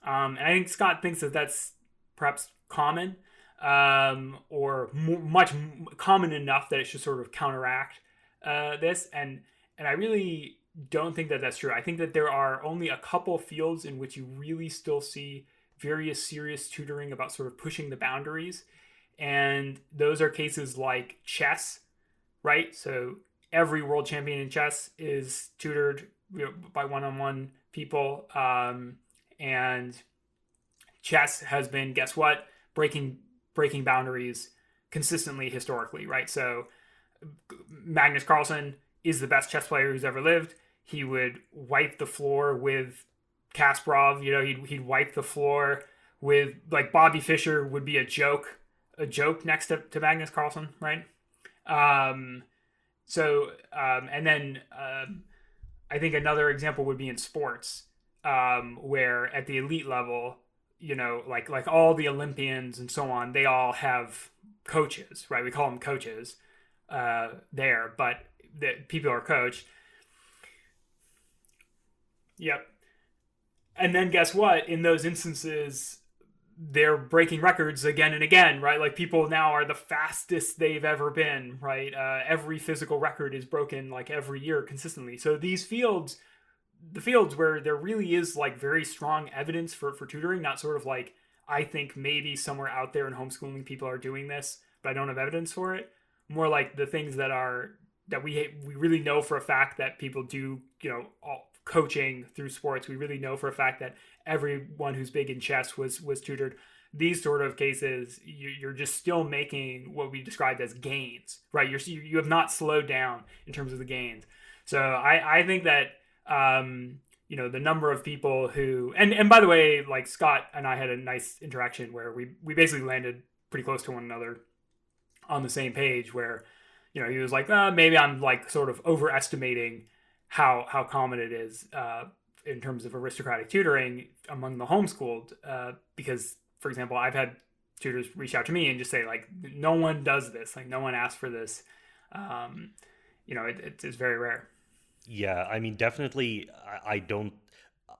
Um, and I think Scott thinks that that's perhaps common um, or much common enough that it should sort of counteract uh, this. And and I really don't think that that's true. I think that there are only a couple fields in which you really still see various serious tutoring about sort of pushing the boundaries and those are cases like chess, right? So every world champion in chess is tutored you know, by one-on-one people, um, and chess has been guess what breaking breaking boundaries consistently historically, right? So Magnus Carlsen is the best chess player who's ever lived. He would wipe the floor with Kasparov. You know, he'd he'd wipe the floor with like Bobby Fischer would be a joke a joke next to, to Magnus Carlsen, right? Um, so, um, and then um, I think another example would be in sports, um, where at the elite level, you know, like like all the Olympians and so on, they all have coaches, right? We call them coaches uh, there, but the, people are coached. Yep. And then guess what? In those instances, they're breaking records again and again, right? Like people now are the fastest they've ever been, right? Uh, every physical record is broken like every year consistently. So these fields, the fields where there really is like very strong evidence for for tutoring, not sort of like I think maybe somewhere out there in homeschooling people are doing this, but I don't have evidence for it. More like the things that are that we we really know for a fact that people do, you know, all, coaching through sports. We really know for a fact that everyone who's big in chess was was tutored. These sort of cases, you're just still making what we described as gains, right? You're you have not slowed down in terms of the gains. So I I think that um, you know the number of people who and and by the way, like Scott and I had a nice interaction where we we basically landed pretty close to one another on the same page where you know he was like uh, maybe i'm like sort of overestimating how how common it is uh, in terms of aristocratic tutoring among the homeschooled. Uh, because, for example, I've had tutors reach out to me and just say like, no one does this, like no one asks for this. Um, you know, it, it's very rare. Yeah, I mean, definitely, I, I don't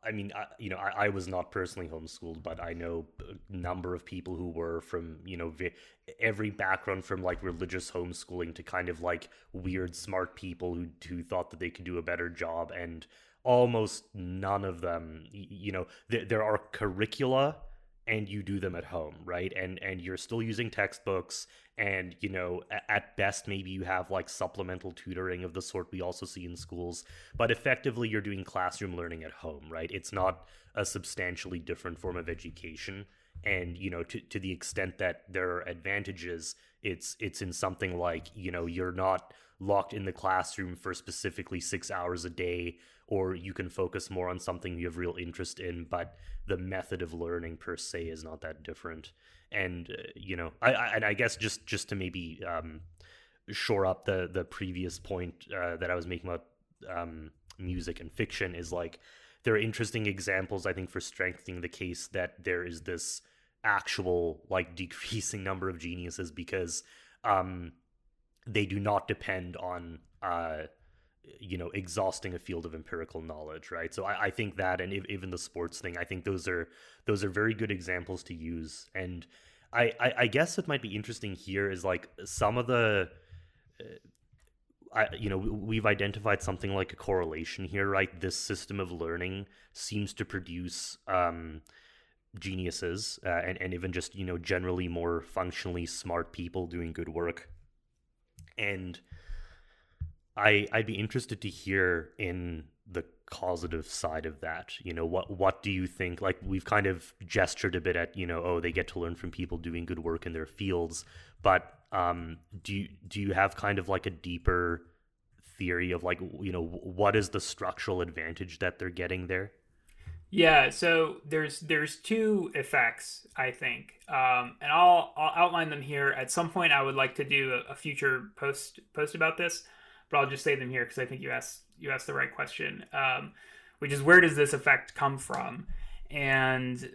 I mean, I, you know, I, I, was not personally homeschooled, but I know a number of people who were from, you know, vi- every background from like religious homeschooling to kind of like weird smart people who who thought that they could do a better job, and almost none of them, you know, th- there are curricula and you do them at home right? And and you're still using textbooks and you know at best maybe you have like supplemental tutoring of the sort we also see in schools but effectively you're doing classroom learning at home right? It's not a substantially different form of education. And you know to, to the extent that there are advantages it's it's in something like you know you're not locked in the classroom for specifically six hours a day or you can focus more on something you have real interest in but the method of learning per se is not that different. And uh, you know I, I, and i guess just just to maybe um shore up the the previous point uh, that i was making about um music and fiction is like there are interesting examples i think for strengthening the case that there is this actual like decreasing number of geniuses because um they do not depend on uh you know exhausting a field of empirical knowledge right? So i, I think that and if, even the sports thing i think those are those are very good examples to use. And i i, I guess what might be interesting here is like some of the uh, I, you know we've identified something like a correlation here right? This system of learning seems to produce um, geniuses uh, and, and even just you know generally more functionally smart people doing good work. And I I'd be interested to hear in the causative side of that. You know, what what do you think? Like we've kind of gestured a bit at, you know, oh, they get to learn from people doing good work in their fields, but um, do you do you have kind of like a deeper theory of like you know what is the structural advantage that they're getting there? Yeah, so there's there's two effects I think, um, and I'll I'll outline them here. At some point, I would like to do a, a future post post about this but I'll just say them here because I think you asked you asked the right question, um, which is where does this effect come from? And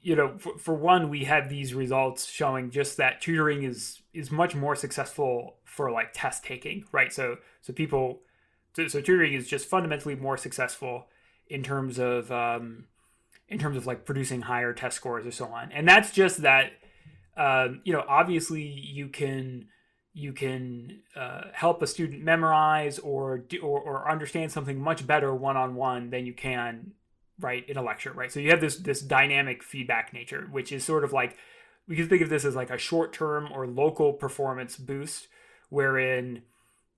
you know, for, for one, we have these results showing just that tutoring is is much more successful for like test taking, right? So so people, so, so tutoring is just fundamentally more successful in terms of um, in terms of like producing higher test scores or so on, and that's just that. Um, you know, obviously you can you can uh, help a student memorize or, do, or, or understand something much better one on one than you can right in a lecture right? So you have this this dynamic feedback nature which is sort of like we can think of this as like a short term or local performance boost wherein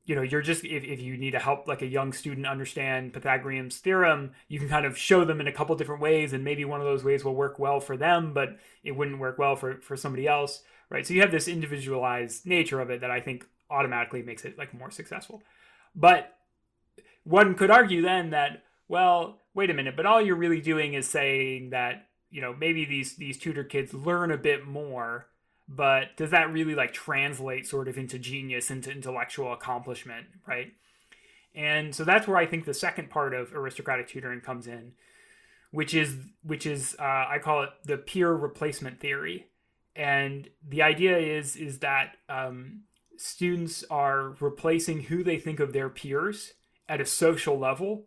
you know you're just if, if you need to help like a young student understand pythagorean's theorem you can kind of show them in a couple different ways and maybe one of those ways will work well for them but it wouldn't work well for for somebody else right? So you have this individualized nature of it that I think automatically makes it like more successful. But one could argue then that well, wait a minute, but all you're really doing is saying that you know maybe these these tutor kids learn a bit more but does that really like translate sort of into genius into intellectual accomplishment right and so that's where i think the second part of aristocratic tutoring comes in which is which is uh, i call it the peer replacement theory and the idea is is that um, students are replacing who they think of their peers at a social level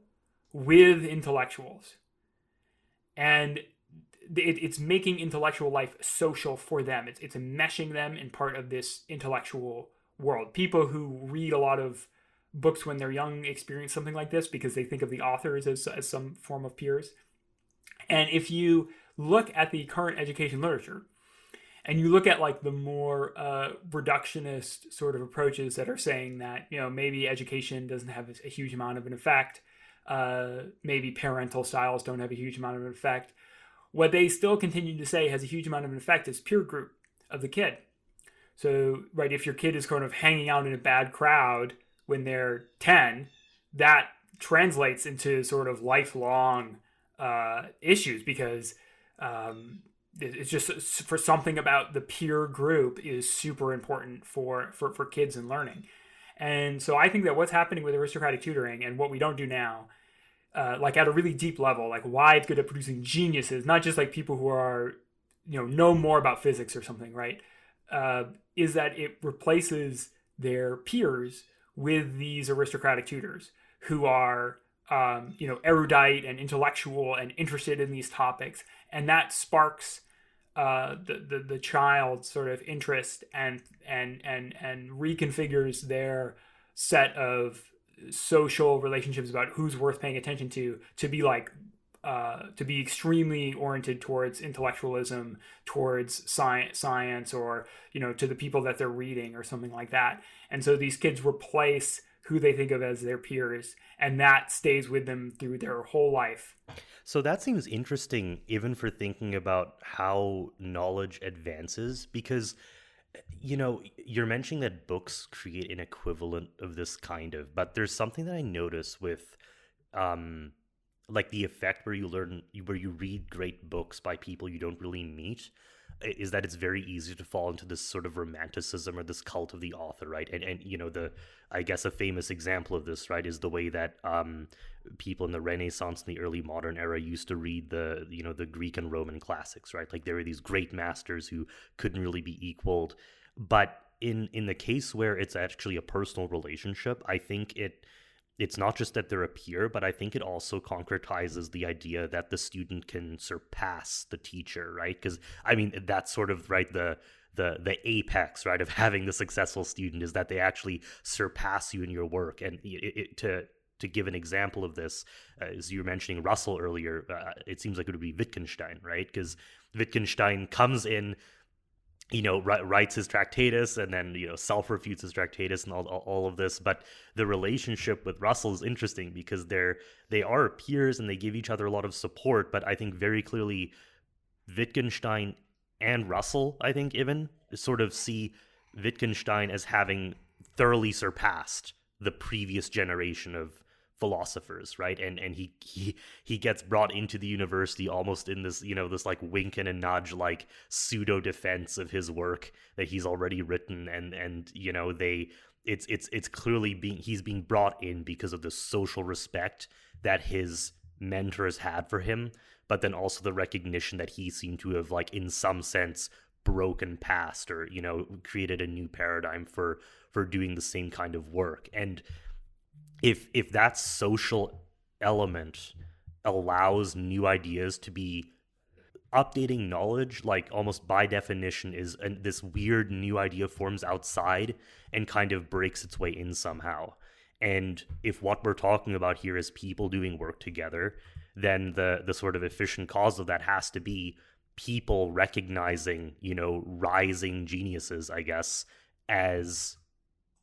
with intellectuals. And it, it's making intellectual life social for them. It's, it's meshing them in part of this intellectual world. People who read a lot of books when they're young experience something like this because they think of the authors as, as some form of peers. And if you look at the current education literature, and you look at like the more uh, reductionist sort of approaches that are saying that you know maybe education doesn't have a huge amount of an effect uh, maybe parental styles don't have a huge amount of an effect. What they still continue to say has a huge amount of an effect is peer group of the kid. So right if your kid is kind of hanging out in a bad crowd when they're 10 that translates into sort of lifelong uh, issues because um, it's just for something about the peer group is super important for for for kids and learning. And so i think that what's happening with aristocratic tutoring and what we don't do now uh, like at a really deep level like why it's good at producing geniuses not just like people who are you know know more about physics or something right? Uh, is that it replaces their peers with these aristocratic tutors who are um, you know erudite and intellectual and interested in these topics. And that sparks uh, the, the the child's sort of interest and and and and reconfigures their set of social relationships about who's worth paying attention to to be like uh, to be extremely oriented towards intellectualism, towards science, science, or you know, to the people that they're reading, or something like that. And so these kids replace who they think of as their peers, and that stays with them through their whole life. So that seems interesting, even for thinking about how knowledge advances, because you know you're mentioning that books create an equivalent of this kind of, but there's something that I notice with, um, like the effect where you learn where you read great books by people you don't really meet is that it's very easy to fall into this sort of romanticism or this cult of the author, right? And and you know the I guess a famous example of this, right, is the way that um, people in the Renaissance and the early modern era used to read the you know the Greek and Roman classics, right? Like there were these great masters who couldn't really be equaled, but in in the case where it's actually a personal relationship, I think it it's not just that they're a peer, but I think it also concretizes the idea that the student can surpass the teacher, right? Because I mean, that's sort of right the the the apex, right, of having the successful student is that they actually surpass you in your work. And it, it, to to give an example of this, uh, as you were mentioning Russell earlier, uh, it seems like it would be Wittgenstein, right? Because Wittgenstein comes in you know writes his tractatus and then you know self refutes his tractatus and all, all of this but the relationship with russell is interesting because they're they are peers and they give each other a lot of support but i think very clearly wittgenstein and russell i think even sort of see wittgenstein as having thoroughly surpassed the previous generation of philosophers right? And and he he he gets brought into the university almost in this you know this like wink and a nudge like pseudo defense of his work that he's already written. And and you know they it's it's it's clearly being he's being brought in because of the social respect that his mentors had for him but then also the recognition that he seemed to have like in some sense broken past or you know created a new paradigm for for doing the same kind of work. And if if that social element allows new ideas to be updating knowledge like almost by definition is and this weird new idea forms outside and kind of breaks its way in somehow. And if what we're talking about here is people doing work together then the the sort of efficient cause of that has to be people recognizing you know rising geniuses i guess as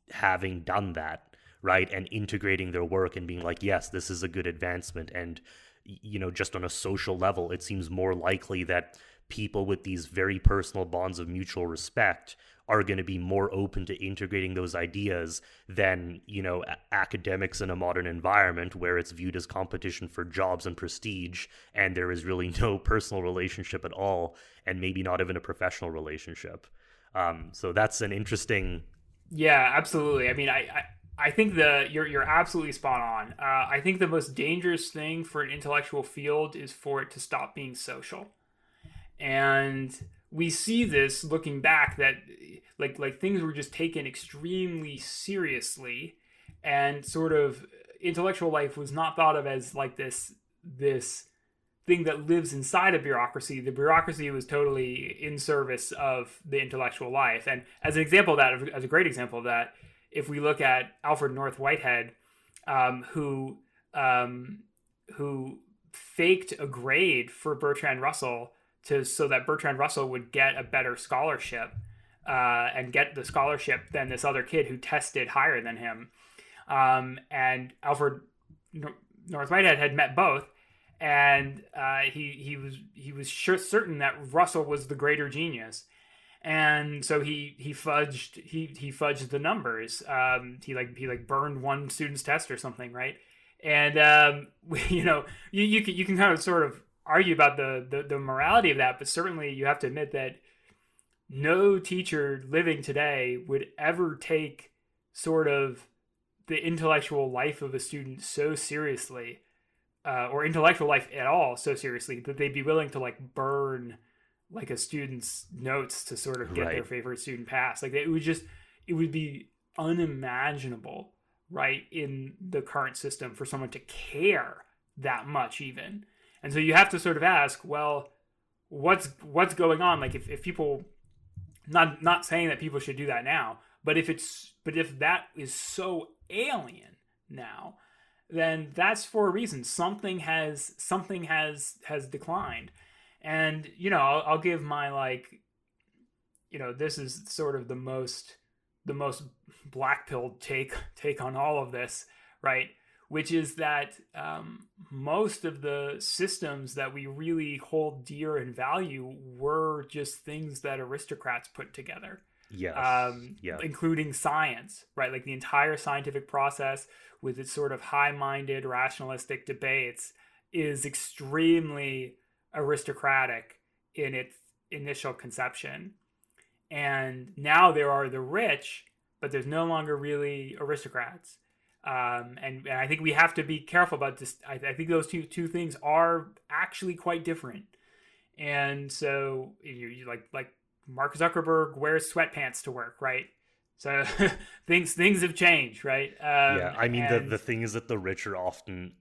having done that right and integrating their work and being like yes this is a good advancement and you know just on a social level it seems more likely that people with these very personal bonds of mutual respect are going to be more open to integrating those ideas than you know academics in a modern environment where it's viewed as competition for jobs and prestige and there is really no personal relationship at all and maybe not even a professional relationship. Um, so that's an interesting yeah absolutely. I mean I, I I think the you're you're absolutely spot on. Uh, I think the most dangerous thing for an intellectual field is for it to stop being social. And we see this looking back that like like things were just taken extremely seriously and sort of intellectual life was not thought of as like this this thing that lives inside a bureaucracy the bureaucracy was totally in service of the intellectual life and as an example of that as a great example of that if we look at alfred north whitehead um, who um, who faked a grade for bertrand russell to so that bertrand russell would get a better scholarship uh, and get the scholarship than this other kid who tested higher than him. Um, and Alfred North Whitehead had met both, and uh, he he was he was sure certain that Russell was the greater genius, and so he he fudged he he fudged the numbers. Um, he like he like burned one student's test or something, right? And um, you know you you can you can kind of sort of argue about the, the the morality of that, but certainly you have to admit that no teacher living today would ever take sort of the intellectual life of a student so seriously uh, or intellectual life at all so seriously that they'd be willing to like burn like a student's notes to sort of get right. their favorite student pass like it would just it would be unimaginable right in the current system for someone to care that much even and so you have to sort of ask well what's what's going on like if, if people not not saying that people should do that now, but if it's but if that is so alien now, then that's for a reason. Something has something has has declined, and you know I'll, I'll give my like, you know this is sort of the most the most black pilled take take on all of this, right? which is that um, most of the systems that we really hold dear and value were just things that aristocrats put together. Yes. Um, yeah. Including science, right? Like the entire scientific process with its sort of high minded, rationalistic debates is extremely aristocratic in its initial conception. And now there are the rich, but there's no longer really aristocrats um, and, and I think we have to be careful about this. I, I, think those two two things are actually quite different. And so you, you like like Mark Zuckerberg wears sweatpants to work, right? So things things have changed, right? Um, yeah, I mean and... the the thing is that the rich are often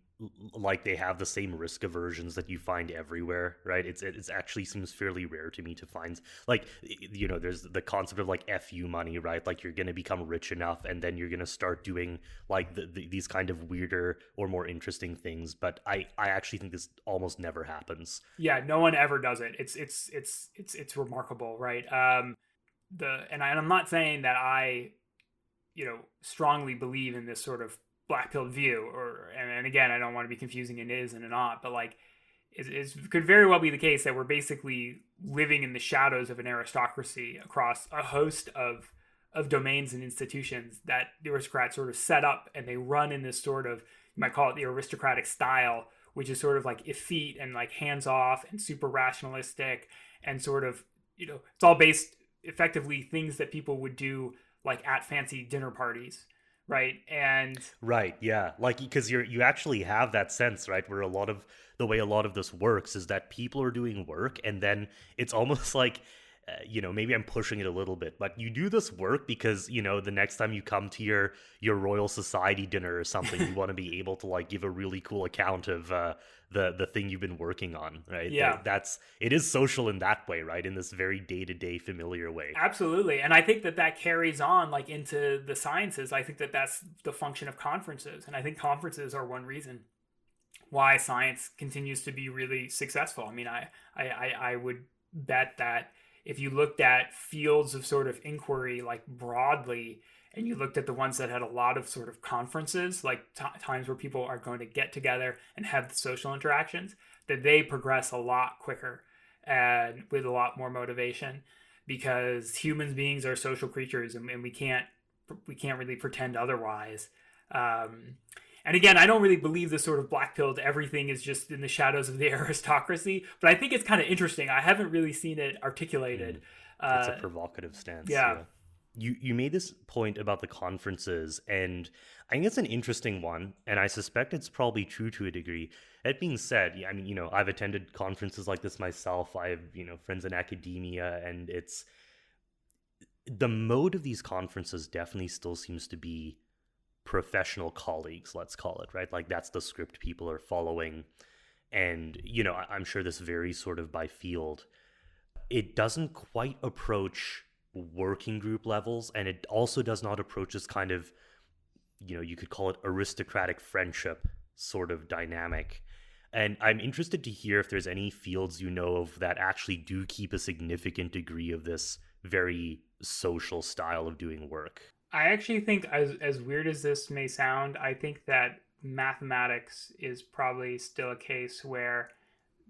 like they have the same risk aversions that you find everywhere right? It's it's actually seems fairly rare to me to find like you know there's the concept of like fu money right? Like you're going to become rich enough and then you're going to start doing like the, the, these kind of weirder or more interesting things but i i actually think this almost never happens. Yeah no one ever does it. It's it's it's it's it's remarkable right? Um the and, I, and i'm not saying that i you know strongly believe in this sort of black pilled view or and, and, again i don't want to be confusing it is and not but like it, could very well be the case that we're basically living in the shadows of an aristocracy across a host of of domains and institutions that the aristocrats sort of set up and they run in this sort of you might call it the aristocratic style which is sort of like effete and like hands off and super rationalistic and sort of you know it's all based effectively things that people would do like at fancy dinner parties right? And right yeah like because you're you actually have that sense right where a lot of the way a lot of this works is that people are doing work and then it's almost like uh, you know maybe i'm pushing it a little bit but you do this work because you know the next time you come to your your royal society dinner or something you want to be able to like give a really cool account of uh, the the thing you've been working on right? Yeah. That's it is social in that way right? In this very day-to-day familiar way. Absolutely. And i think that that carries on like into the sciences. I think that that's the function of conferences. And i think conferences are one reason why science continues to be really successful. I mean i i i would bet that if you looked at fields of sort of inquiry like broadly and you looked at the ones that had a lot of sort of conferences like t- times where people are going to get together and have social interactions that they progress a lot quicker and with a lot more motivation because human beings are social creatures and, and we can't we can't really pretend otherwise um, and again, I don't really believe this sort of black pilled everything is just in the shadows of the aristocracy, but I think it's kind of interesting. I haven't really seen it articulated. Mm. It's uh, a provocative stance. Yeah. yeah. You you made this point about the conferences and i think it's an interesting one and i suspect it's probably true to a degree. That being said i mean you know i've attended conferences like this myself. I have you know friends in academia and it's the mode of these conferences definitely still seems to be professional colleagues let's call it right? Like that's the script people are following and you know i'm sure this varies sort of by field. It doesn't quite approach working group levels and it also does not approach this kind of you know you could call it aristocratic friendship sort of dynamic. And i'm interested to hear if there's any fields you know of that actually do keep a significant degree of this very social style of doing work. I actually think as as weird as this may sound i think that mathematics is probably still a case where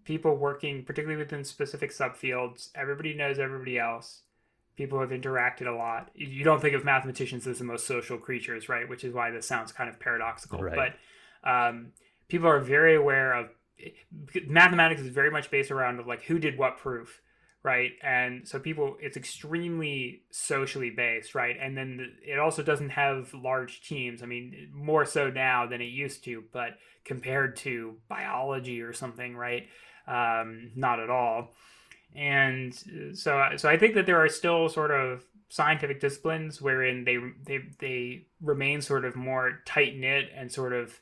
people working particularly within specific subfields everybody knows everybody else people have interacted a lot. You don't think of mathematicians as the most social creatures, right? Which is why this sounds kind of paradoxical. Right. But um, people are very aware of mathematics is very much based around like who did what proof, right? And so people, it's extremely socially based, right? And then it also doesn't have large teams. I mean, more so now than it used to, but compared to biology or something, right? Um, not at all and so so I think that there are still sort of scientific disciplines wherein they they they remain sort of more tight knit and sort of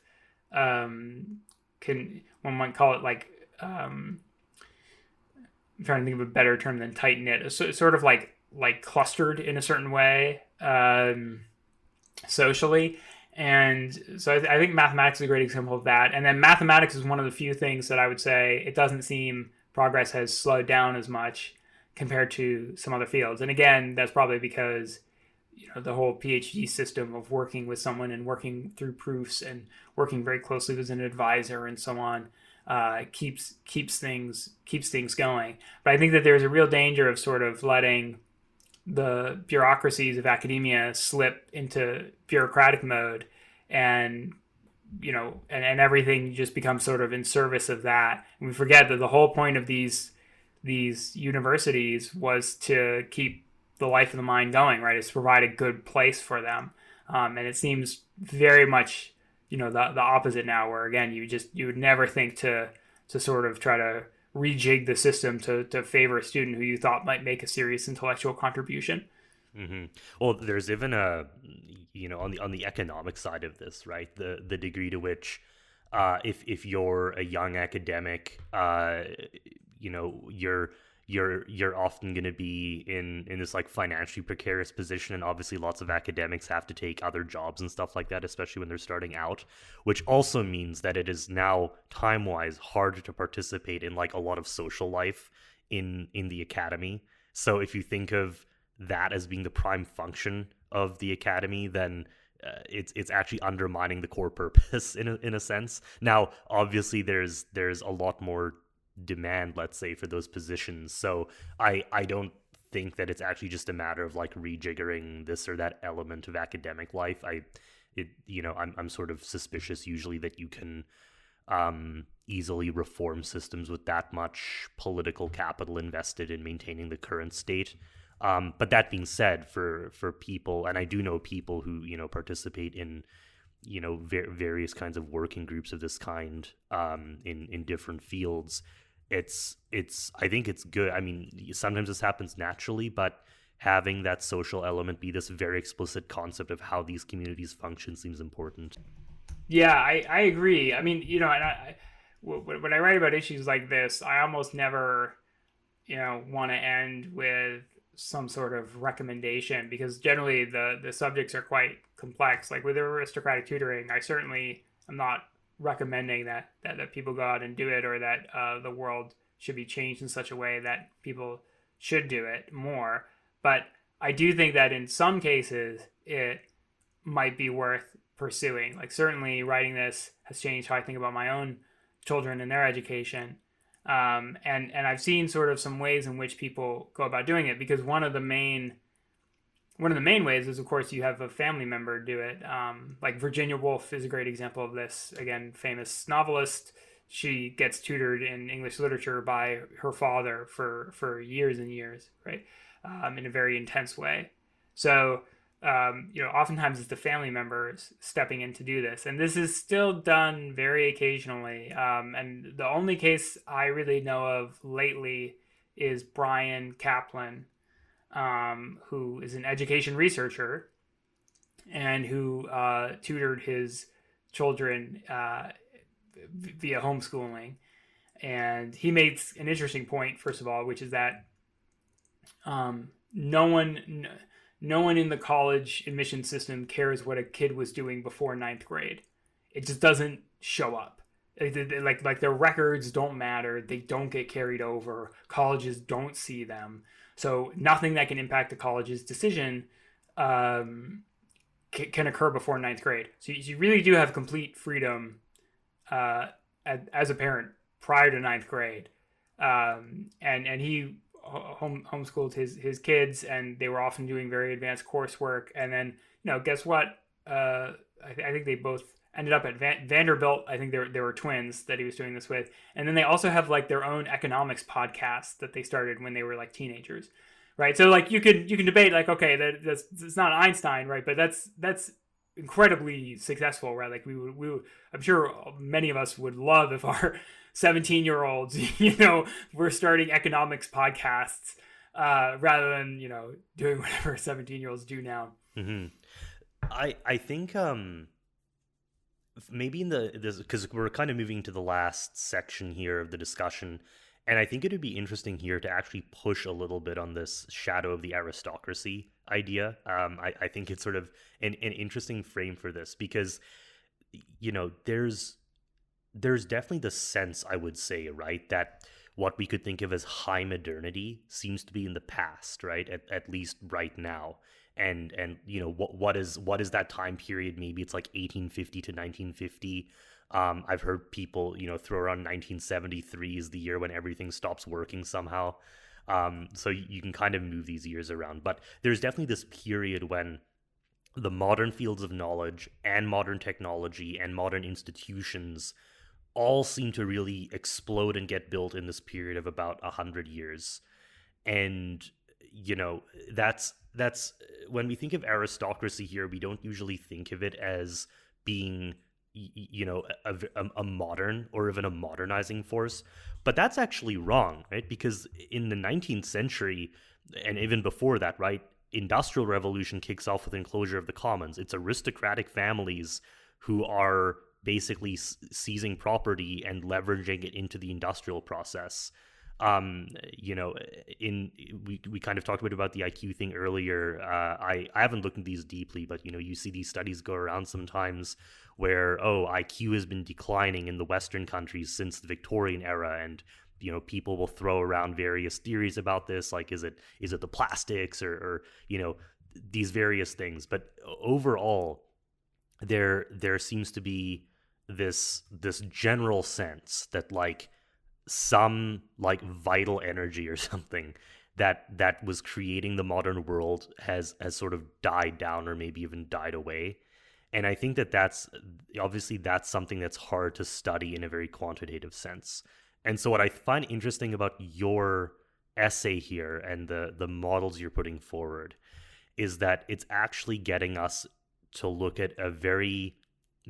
um, can one might call it like um, I'm trying to think of a better term than tight knit, so, sort of like like clustered in a certain way um, socially. And so I, I think mathematics is a great example of that. And then mathematics is one of the few things that I would say it doesn't seem progress has slowed down as much compared to some other fields. And again, that's probably because you know the whole PhD system of working with someone and working through proofs and working very closely with an advisor and so on uh, keeps keeps things keeps things going. But I think that there's a real danger of sort of letting the bureaucracies of academia slip into bureaucratic mode and you know, and, and everything just becomes sort of in service of that. And we forget that the whole point of these these universities was to keep the life of the mind going, right? Is to provide a good place for them. Um, and it seems very much, you know, the the opposite now, where again, you just you would never think to to sort of try to rejig the system to to favor a student who you thought might make a serious intellectual contribution. Mm-hmm. Well, there's even a you know on the on the economic side of this, right? The the degree to which uh, if if you're a young academic, uh, you know you're you're you're often going to be in in this like financially precarious position and obviously lots of academics have to take other jobs and stuff like that especially when they're starting out which also means that it is now time wise hard to participate in like a lot of social life in in the academy so if you think of that as being the prime function of the academy, then uh, it's it's actually undermining the core purpose in a, in a sense. Now, obviously, there's there's a lot more demand, let's say, for those positions. So I I don't think that it's actually just a matter of like rejiggering this or that element of academic life. I it you know I'm I'm sort of suspicious usually that you can um, easily reform systems with that much political capital invested in maintaining the current state. Um, but that being said, for for people, and I do know people who you know participate in you know ver- various kinds of working groups of this kind um, in in different fields. It's it's I think it's good. I mean, sometimes this happens naturally, but having that social element be this very explicit concept of how these communities function seems important. Yeah, I, I agree. I mean, you know, and I, when I write about issues like this, I almost never, you know, want to end with some sort of recommendation because generally the the subjects are quite complex. Like with aristocratic tutoring, I certainly am not recommending that that, that people go out and do it or that uh, the world should be changed in such a way that people should do it more. But I do think that in some cases it might be worth pursuing. Like certainly writing this has changed how I think about my own children and their education. Um, and and I've seen sort of some ways in which people go about doing it because one of the main one of the main ways is of course you have a family member do it. Um, like Virginia Woolf is a great example of this. Again, famous novelist. She gets tutored in English literature by her father for for years and years, right? Um, in a very intense way. So um, you know, oftentimes it's the family members stepping in to do this, and this is still done very occasionally. Um, and the only case I really know of lately is Bryan Caplan, um, who is an education researcher and who uh, tutored his children uh, via homeschooling. And he made an interesting point, first of all, which is that um, no one no one in the college admission system cares what a kid was doing before ninth grade. It just doesn't show up. Like like their records don't matter. They don't get carried over. Colleges don't see them. So nothing that can impact the college's decision um, can occur before ninth grade. So you really do have complete freedom uh, as a parent prior to ninth grade. Um, and and he home homeschooled his his kids, and they were often doing very advanced coursework. And then you know, guess what? Uh, I, th- I, think they both ended up at Van- Vanderbilt. I think there there were twins that he was doing this with, and then they also have like their own economics podcast that they started when they were like teenagers, right? So like you could you can debate like okay that that's it's not Einstein, right? But that's that's incredibly successful, right? Like we would, we would, I'm sure many of us would love if our 17 year olds, you know, we're starting economics podcasts uh, rather than, you know, doing whatever 17 year olds do now. Mm-hmm. I, I think, um, maybe in the, this, cause we're kind of moving to the last section here of the discussion. And I think it would be interesting here to actually push a little bit on this shadow of the aristocracy idea. Um, I, I think it's sort of an, an interesting frame for this because, you know, there's there's definitely the sense I would say, right, that what we could think of as high modernity seems to be in the past, right? At, at least right now. And and you know what what is what is that time period? Maybe it's like 1850 to 1950. Um, I've heard people you know throw around 1973 is the year when everything stops working somehow. Um, so you can kind of move these years around, but there's definitely this period when the modern fields of knowledge and modern technology and modern institutions all seem to really explode and get built in this period of about a hundred years, and you know that's that's when we think of aristocracy here, we don't usually think of it as being you know a, a, a, modern or even a modernizing force. But that's actually wrong right? Because in the 19th century and even before that right industrial revolution kicks off with enclosure of the commons. It's aristocratic families who are basically seizing property and leveraging it into the industrial process. Um, you know, in we we kind of talked a bit about the IQ thing earlier. Uh, I I haven't looked at these deeply, but you know, you see these studies go around sometimes where oh IQ has been declining in the Western countries since the Victorian era, and you know people will throw around various theories about this, like is it is it the plastics or or you know these various things. But overall, there there seems to be this this general sense that like some like vital energy or something that that was creating the modern world has has sort of died down or maybe even died away. And i think that that's obviously that's something that's hard to study in a very quantitative sense. And so what i find interesting about your essay here and the the models you're putting forward is that it's actually getting us to look at a very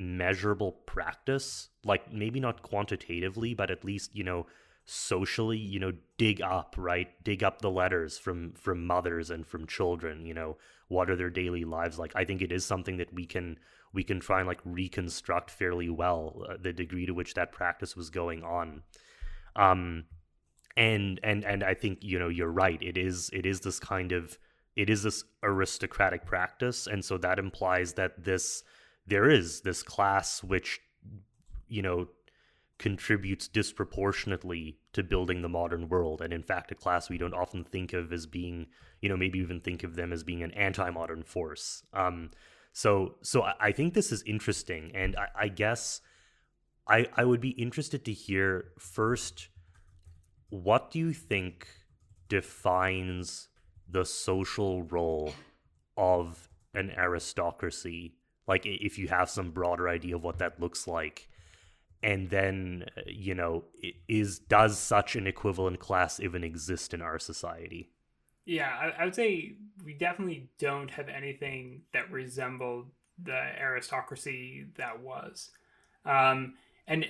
measurable practice like maybe not quantitatively but at least you know socially you know dig up right? Dig up the letters from from mothers and from children you know? What are their daily lives like? I think it is something that we can we can try and like reconstruct fairly well uh, the degree to which that practice was going on. Um and and and i think you know you're right. It is it is this kind of it is this aristocratic practice. And so that implies that this there is this class which you know contributes disproportionately to building the modern world. And in fact a class we don't often think of as being you know maybe even think of them as being an anti-modern force. Um so so i think this is interesting. And i, I guess i i would be interested to hear first what do you think defines the social role of an aristocracy like if you have some broader idea of what that looks like and then uh, you know is does such an equivalent class even exist in our society Yeah, I, I would say we definitely don't have anything that resembled the aristocracy that was. Um, and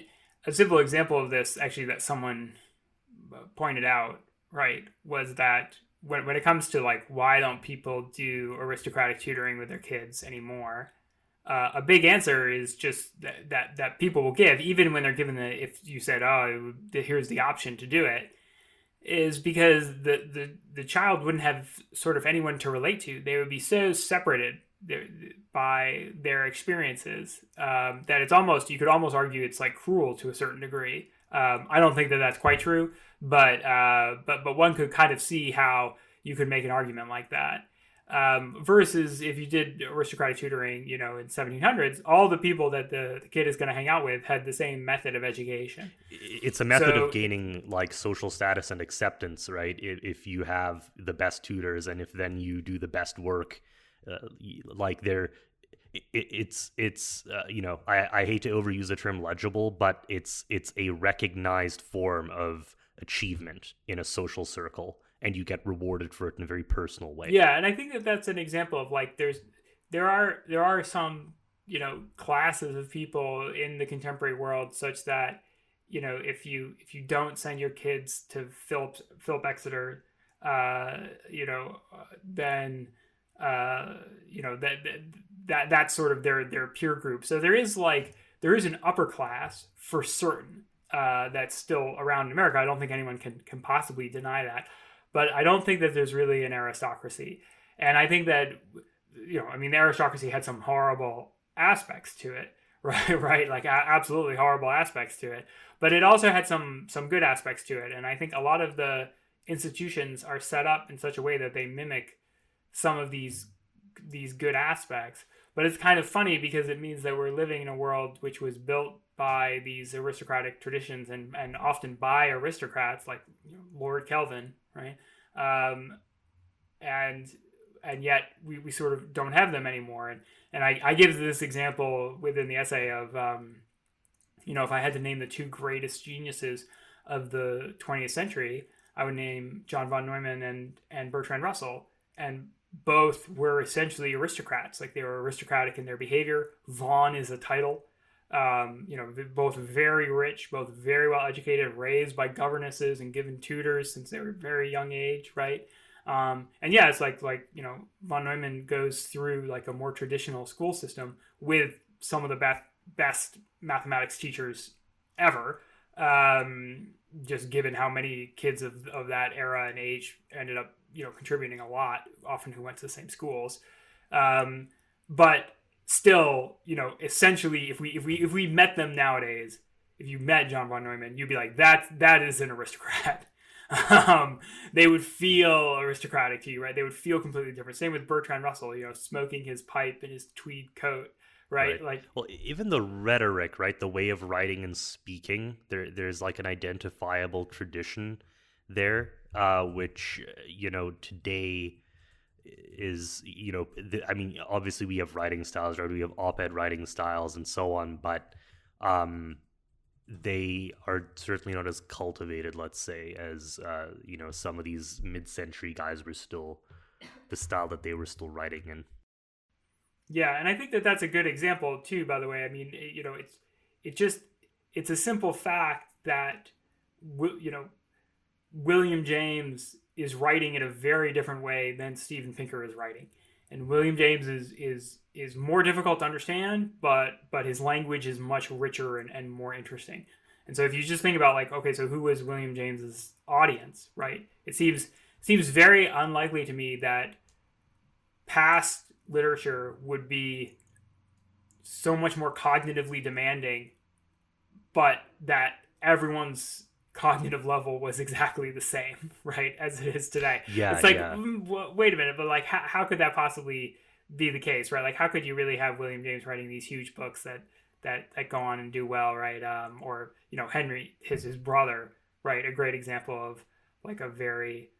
a simple example of this, actually, that someone pointed out, right, was that when, when it comes to like why don't people do aristocratic tutoring with their kids anymore, uh, a big answer is just that, that that people will give, even when they're given the if you said, oh, here's the option to do it, is because the the the child wouldn't have sort of anyone to relate to. They would be so separated by their experiences um, that it's almost you could almost argue it's like cruel to a certain degree. Um, I don't think that that's quite true, but uh, but but one could kind of see how you could make an argument like that. Um, versus if you did aristocratic tutoring, you know, in 1700s, all the people that the, the kid is going to hang out with had the same method of education. It's a method so, of gaining like social status and acceptance, right? If, if you have the best tutors and if then you do the best work, uh, like they're it, it's it's uh, you know I, I hate to overuse the term legible but it's it's a recognized form of achievement in a social circle and you get rewarded for it in a very personal way yeah and i think that that's an example of like there's there are there are some you know classes of people in the contemporary world such that you know if you if you don't send your kids to philip philip exeter uh you know then uh, you know that, that that's sort of their their peer group. So there is like there is an upper class for certain uh, that's still around in America. I don't think anyone can can possibly deny that, but I don't think that there's really an aristocracy. And I think that you know, I mean, the aristocracy had some horrible aspects to it, right? Right, like absolutely horrible aspects to it. But it also had some some good aspects to it, and I think a lot of the institutions are set up in such a way that they mimic some of these these good aspects. But it's kind of funny because it means that we're living in a world which was built by these aristocratic traditions and, and often by aristocrats like Lord Kelvin, right? Um, and and yet we, we sort of don't have them anymore. And and I, I give this example within the essay of um, you know if I had to name the two greatest geniuses of the 20th century, I would name John von Neumann and and Bertrand Russell. And both were essentially aristocrats. Like they were aristocratic in their behavior. Von is a title. Um, you know, both very rich, both very well educated, raised by governesses and given tutors since they were very young age, right? Um, and yeah, it's like like you know, von Neumann goes through like a more traditional school system with some of the best best mathematics teachers ever. Um, just given how many kids of, of that era and age ended up you know contributing a lot, often who went to the same schools. Um, but still, you know, essentially, if we if we if we met them nowadays, if you met John von Neumann, you'd be like, that that is an aristocrat. um, they would feel aristocratic to you, right? They would feel completely different. Same with Bertrand Russell, you know, smoking his pipe in his tweed coat, right? right? Like, well, even the rhetoric, right? The way of writing and speaking, there, there's like an identifiable tradition there uh, which you know today is you know the, I mean obviously we have writing styles right? We have op-ed writing styles and so on but um, they are certainly not as cultivated let's say as uh, you know some of these mid-century guys were still the style that they were still writing in. Yeah and i think that that's a good example too by the way. I mean you know it's it just it's a simple fact that you know William James is writing in a very different way than Steven Pinker is writing. And William James is is is more difficult to understand, but but his language is much richer and, and more interesting. And so if you just think about like, okay, so who was William James's audience, right? It seems seems very unlikely to me that past literature would be so much more cognitively demanding, but that everyone's cognitive level was exactly the same, right, as it is today. Yeah, it's like, yeah. Mm, wait a minute, but like, how, how could that possibly be the case, right? Like, how could you really have William James writing these huge books that that that go on and do well, right? Um, or you know, Henry, his his brother, right? A great example of like a very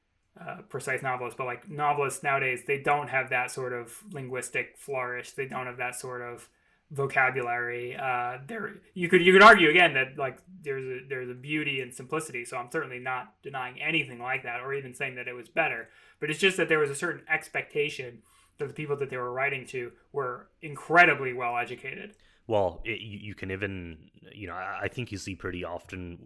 uh, precise novelist, but like novelists nowadays, they don't have that sort of linguistic flourish. They don't have that sort of vocabulary. Uh, there, you could you could argue again that like there's a there's a beauty and simplicity. So I'm certainly not denying anything like that, or even saying that it was better. But it's just that there was a certain expectation that the people that they were writing to were incredibly well educated. Well, it, you, can even you know I, I think you see pretty often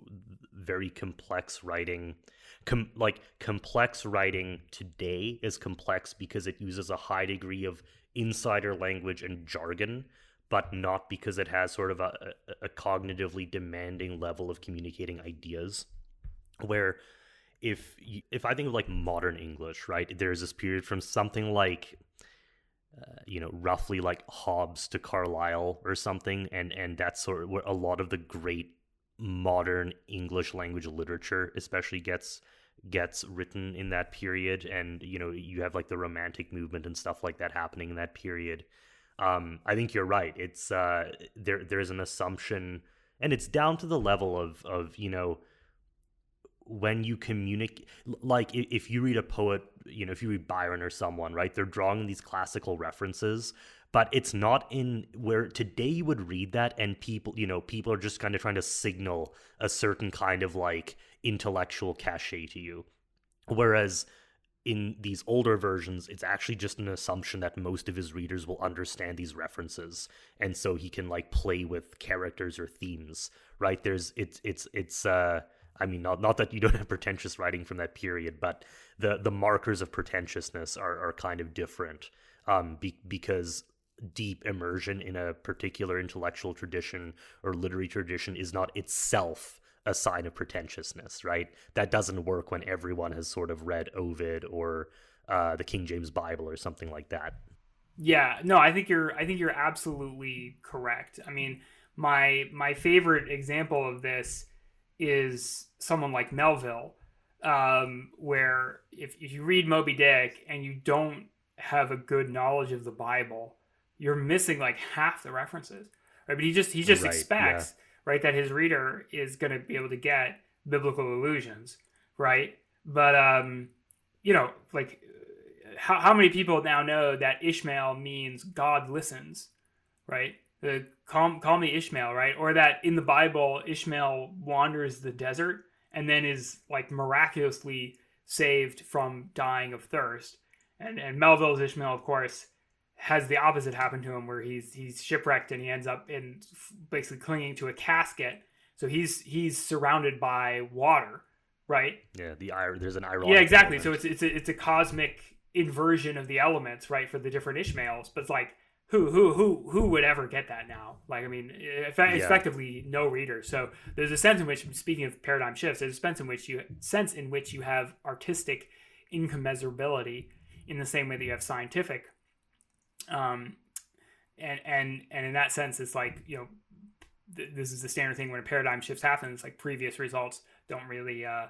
very complex writing. Com- like complex writing today is complex because it uses a high degree of insider language and jargon but not because it has sort of a, a, cognitively demanding level of communicating ideas. Where if you, if I think of like modern English, right, there's this period from something like uh, you know, roughly like Hobbes to Carlyle or something, and and that's sort of where a lot of the great modern English language literature, especially gets gets written in that period, and you know, you have like the Romantic movement and stuff like that happening in that period um, I think you're right. It's uh, there. There's an assumption, and it's down to the level of of you know when you communicate. Like if you read a poet, you know, if you read Byron or someone, right? They're drawing these classical references, but it's not in where today you would read that, and people, you know, people are just kind of trying to signal a certain kind of like intellectual cachet to you, whereas in these older versions, it's actually just an assumption that most of his readers will understand these references, and so he can like play with characters or themes. Right? There's it's it's it's uh I mean not not that you don't have pretentious writing from that period, but the the markers of pretentiousness are are kind of different. Um, be, because deep immersion in a particular intellectual tradition or literary tradition is not itself a sign of pretentiousness, right? That doesn't work when everyone has sort of read Ovid or uh, the King James Bible or something like that. Yeah, no, I think you're I think you're absolutely correct. I mean, my my favorite example of this is someone like Melville, um, where if, if you read Moby Dick and you don't have a good knowledge of the Bible, you're missing like half the references. Right? But he just he just right, expects right? That his reader is going to be able to get biblical allusions, right? But um, you know, like how how many people now know that Ishmael means God listens, right? The call, call me Ishmael, right? Or that in the Bible Ishmael wanders the desert and then is like miraculously saved from dying of thirst. And and Melville's Ishmael, of course, has the opposite happen to him where he's he's shipwrecked and he ends up in basically clinging to a casket. So he's he's surrounded by water right? Yeah the there's an ironic yeah exactly. Element. so it's it's a, it's a cosmic inversion of the elements right for the different ishmaels. But it's like who who who who would ever get that now? Like i mean effectively yeah. no reader. So there's a sense in which speaking of paradigm shifts there's a sense in which you sense in which you have artistic incommensurability in the same way that you have scientific um, and and and in that sense, it's like you know, th- this is the standard thing when a paradigm shift happens. Like previous results don't really uh,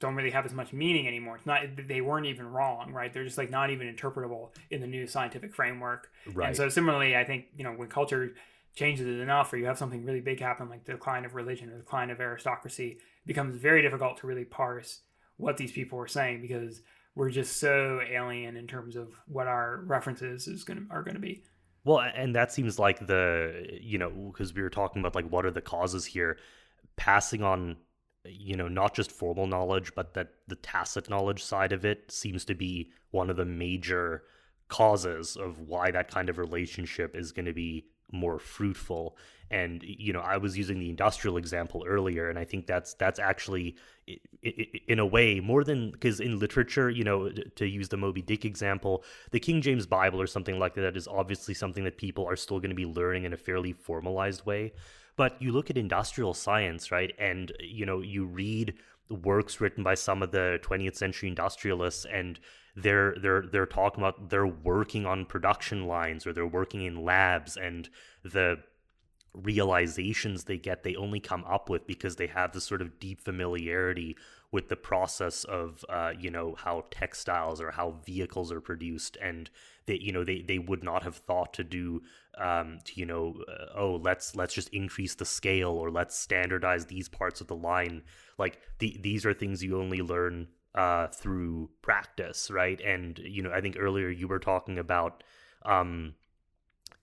don't really have as much meaning anymore. It's not they weren't even wrong, right? They're just like not even interpretable in the new scientific framework. Right. And so similarly, I think you know when culture changes it enough, or you have something really big happen, like the decline of religion or the decline of aristocracy, it becomes very difficult to really parse what these people were saying because we're just so alien in terms of what our references is going to are going to be. Well, and that seems like the you know because we were talking about like what are the causes here, passing on you know not just formal knowledge but that the tacit knowledge side of it seems to be one of the major causes of why that kind of relationship is going to be more fruitful. And you know i was using the industrial example earlier and i think that's that's actually in a way more than because in literature you know to use the moby dick example the king james bible or something like that is obviously something that people are still going to be learning in a fairly formalized way. But you look at industrial science right? And you know you read works written by some of the 20th century industrialists and they're they're they're talking about they're working on production lines or they're working in labs and the realizations they get they only come up with because they have this sort of deep familiarity with the process of uh, you know how textiles or how vehicles are produced. And they you know they, they would not have thought to do um, to, you know uh, oh let's let's just increase the scale or let's standardize these parts of the line. Like the, these are things you only learn uh, through practice right and you know I think earlier you were talking about um,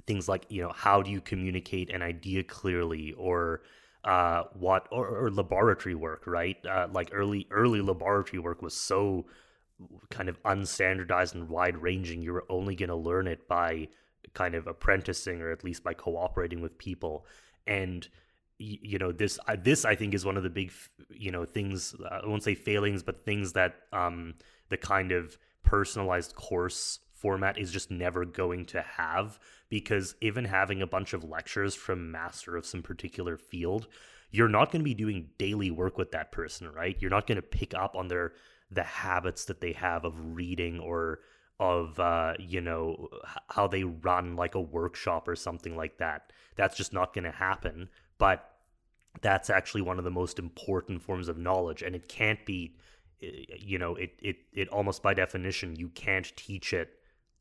things like you know how do you communicate an idea clearly or uh, what or, or, laboratory work, right? Uh, like early early laboratory work was so kind of unstandardized and wide ranging. You were only going to learn it by kind of apprenticing or at least by cooperating with people. And you know this this I think is one of the big you know things I won't say failings, but things that um, the kind of personalized course format is just never going to have because even having a bunch of lectures from master of some particular field you're not going to be doing daily work with that person right? You're not going to pick up on their the habits that they have of reading or of uh, you know how they run like a workshop or something like that. That's just not going to happen but that's actually one of the most important forms of knowledge and it can't be you know it it it almost by definition you can't teach it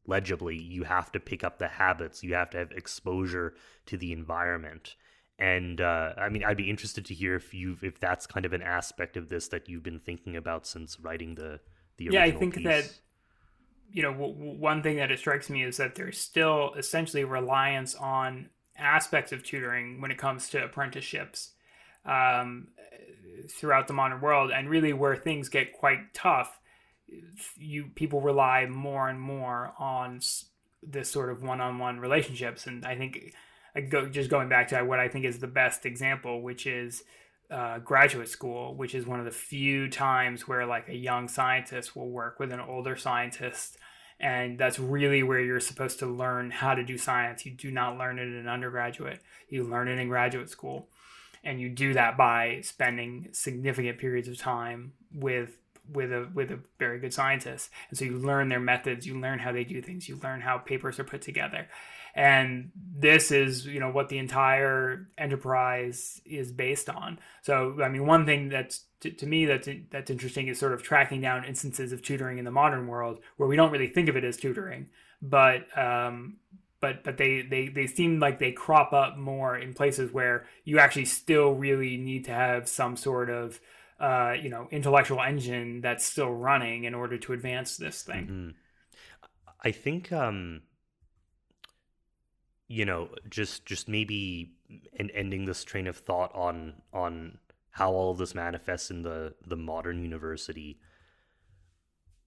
legibly. You have to pick up the habits. You have to have exposure to the environment. And uh, i mean i'd be interested to hear if you if that's kind of an aspect of this that you've been thinking about since writing the the yeah i think piece. that you know w- one thing that it strikes me is that there's still essentially reliance on aspects of tutoring when it comes to apprenticeships um, throughout the modern world and really where things get quite tough you people rely more and more on this sort of one-on-one relationships. And i think I go, just going back to what i think is the best example which is uh, graduate school which is one of the few times where like a young scientist will work with an older scientist and that's really where you're supposed to learn how to do science. You do not learn it in undergraduate. You learn it in graduate school. And you do that by spending significant periods of time with with a with a very good scientist. And so you learn their methods. You learn how they do things. You learn how papers are put together and this is you know what the entire enterprise is based on so i mean one thing that's to, to me that's that's interesting is sort of tracking down instances of tutoring in the modern world where we don't really think of it as tutoring but um, but but they, they they seem like they crop up more in places where you actually still really need to have some sort of uh, you know intellectual engine that's still running in order to advance this thing. Mm-hmm. I think um, you know just just maybe in ending this train of thought on on how all of this manifests in the the modern university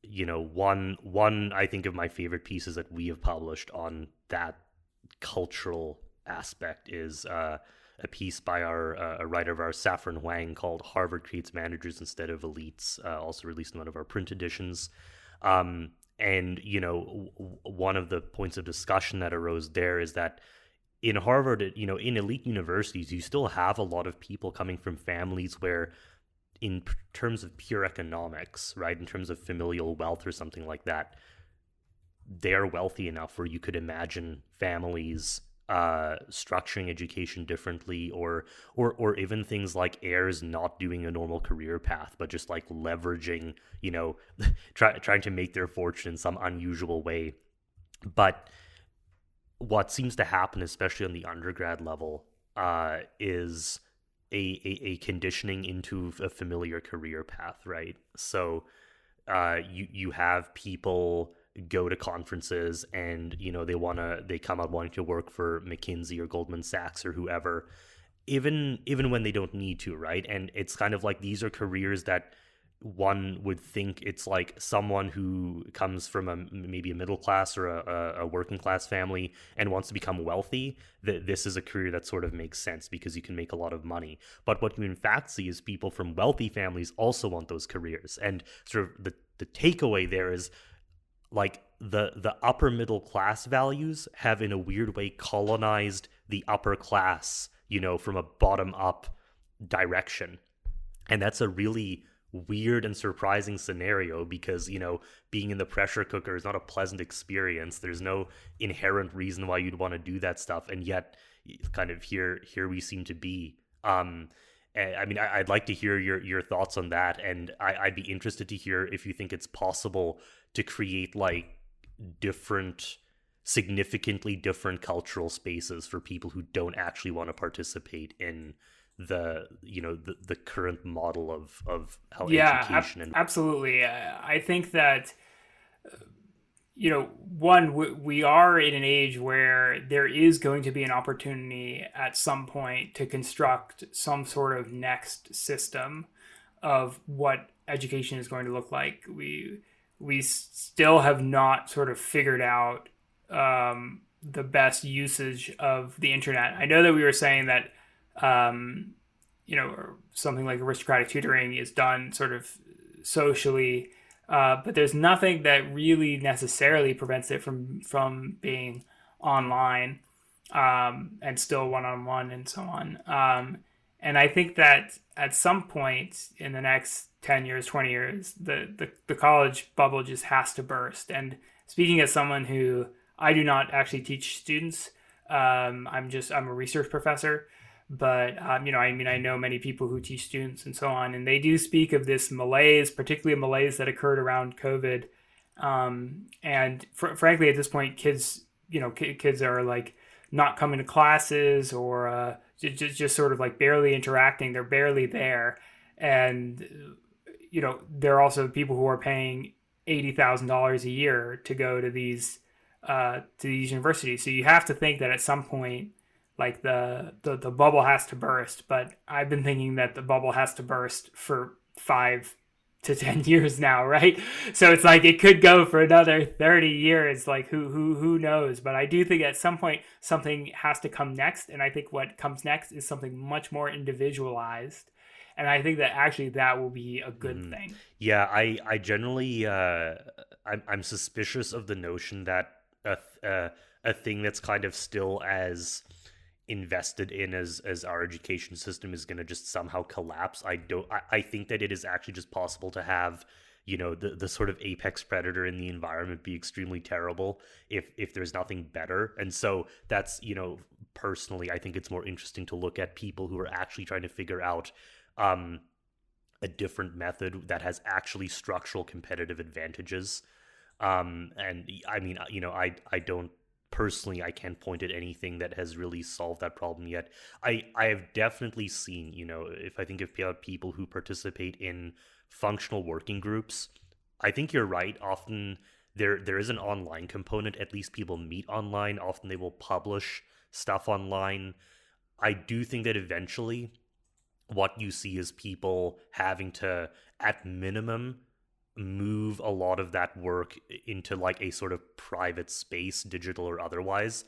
you know one one i think of my favorite pieces that we have published on that cultural aspect is uh, a piece by our uh, a writer of our Saffron Huang called Harvard Creates Managers Instead of Elites, uh, also released in one of our print editions. Um, and, you know, w- one of the points of discussion that arose there is that in Harvard, you know, in elite universities, you still have a lot of people coming from families where, in p- terms of pure economics, right, in terms of familial wealth or something like that, they're wealthy enough where you could imagine families uh, structuring education differently, or or or even things like heirs not doing a normal career path, but just like leveraging, you know, try, trying to make their fortune in some unusual way. But what seems to happen, especially on the undergrad level, uh, is a, a, a conditioning into a familiar career path, right? So uh, you you have people go to conferences and you know they want to they come out wanting to work for McKinsey or Goldman Sachs or whoever even even when they don't need to right? And it's kind of like these are careers that one would think it's like someone who comes from a maybe a middle class or a, a working class family and wants to become wealthy that this is a career that sort of makes sense because you can make a lot of money. But what you in fact see is people from wealthy families also want those careers. And sort of the the takeaway there is like the the upper middle class values have in a weird way colonized the upper class you know from a bottom up direction. And that's a really weird and surprising scenario because you know being in the pressure cooker is not a pleasant experience. There's no inherent reason why you'd want to do that stuff. And yet kind of here here we seem to be. Um I mean, I'd like to hear your your thoughts on that, and I, would be interested to hear if you think it's possible to create like different, significantly different cultural spaces for people who don't actually want to participate in the you know the, the current model of of how yeah, education ab- and absolutely. Uh, I think that you know, one, we are in an age where there is going to be an opportunity at some point to construct some sort of next system of what education is going to look like. We we still have not sort of figured out um, the best usage of the internet. I know that we were saying that um, you know something like aristocratic tutoring is done sort of socially uh, but there's nothing that really necessarily prevents it from from being online um, and still one on one and so on. Um, and I think that at some point in the next 10 years, 20 years, the, the, the college bubble just has to burst. And speaking as someone who I do not actually teach students, um, I'm just, I'm a research professor but um, you know i mean i know many people who teach students and so on and they do speak of this malaise particularly malaise that occurred around covid. Um, and fr- frankly at this point kids you know k- kids are like not coming to classes or uh, just, just sort of like barely interacting. They're barely there. And you know there are also people who are paying $80000 a year to go to these uh, to these universities. So you have to think that at some point like the, the the bubble has to burst. But i've been thinking that the bubble has to burst for five to 10 years now right? So it's like it could go for another 30 years. Like who who who knows? But i do think at some point something has to come next. And i think what comes next is something much more individualized and i think that actually that will be a good mm. thing. Yeah i i generally uh i'm, I'm suspicious of the notion that a, uh, a thing that's kind of still as invested in as as our education system is going to just somehow collapse. I don't I, I think that it is actually just possible to have you know the the sort of apex predator in the environment be extremely terrible if if there's nothing better. And so that's you know personally i think it's more interesting to look at people who are actually trying to figure out um a different method that has actually structural competitive advantages um and i mean you know i i don't personally I can't point at anything that has really solved that problem yet. I I have definitely seen, you know, if I think of people who participate in functional working groups, I think you're right. Often there there is an online component. At least people meet online. Often they will publish stuff online. I do think that eventually what you see is people having to at minimum move a lot of that work into like a sort of private space, digital or otherwise.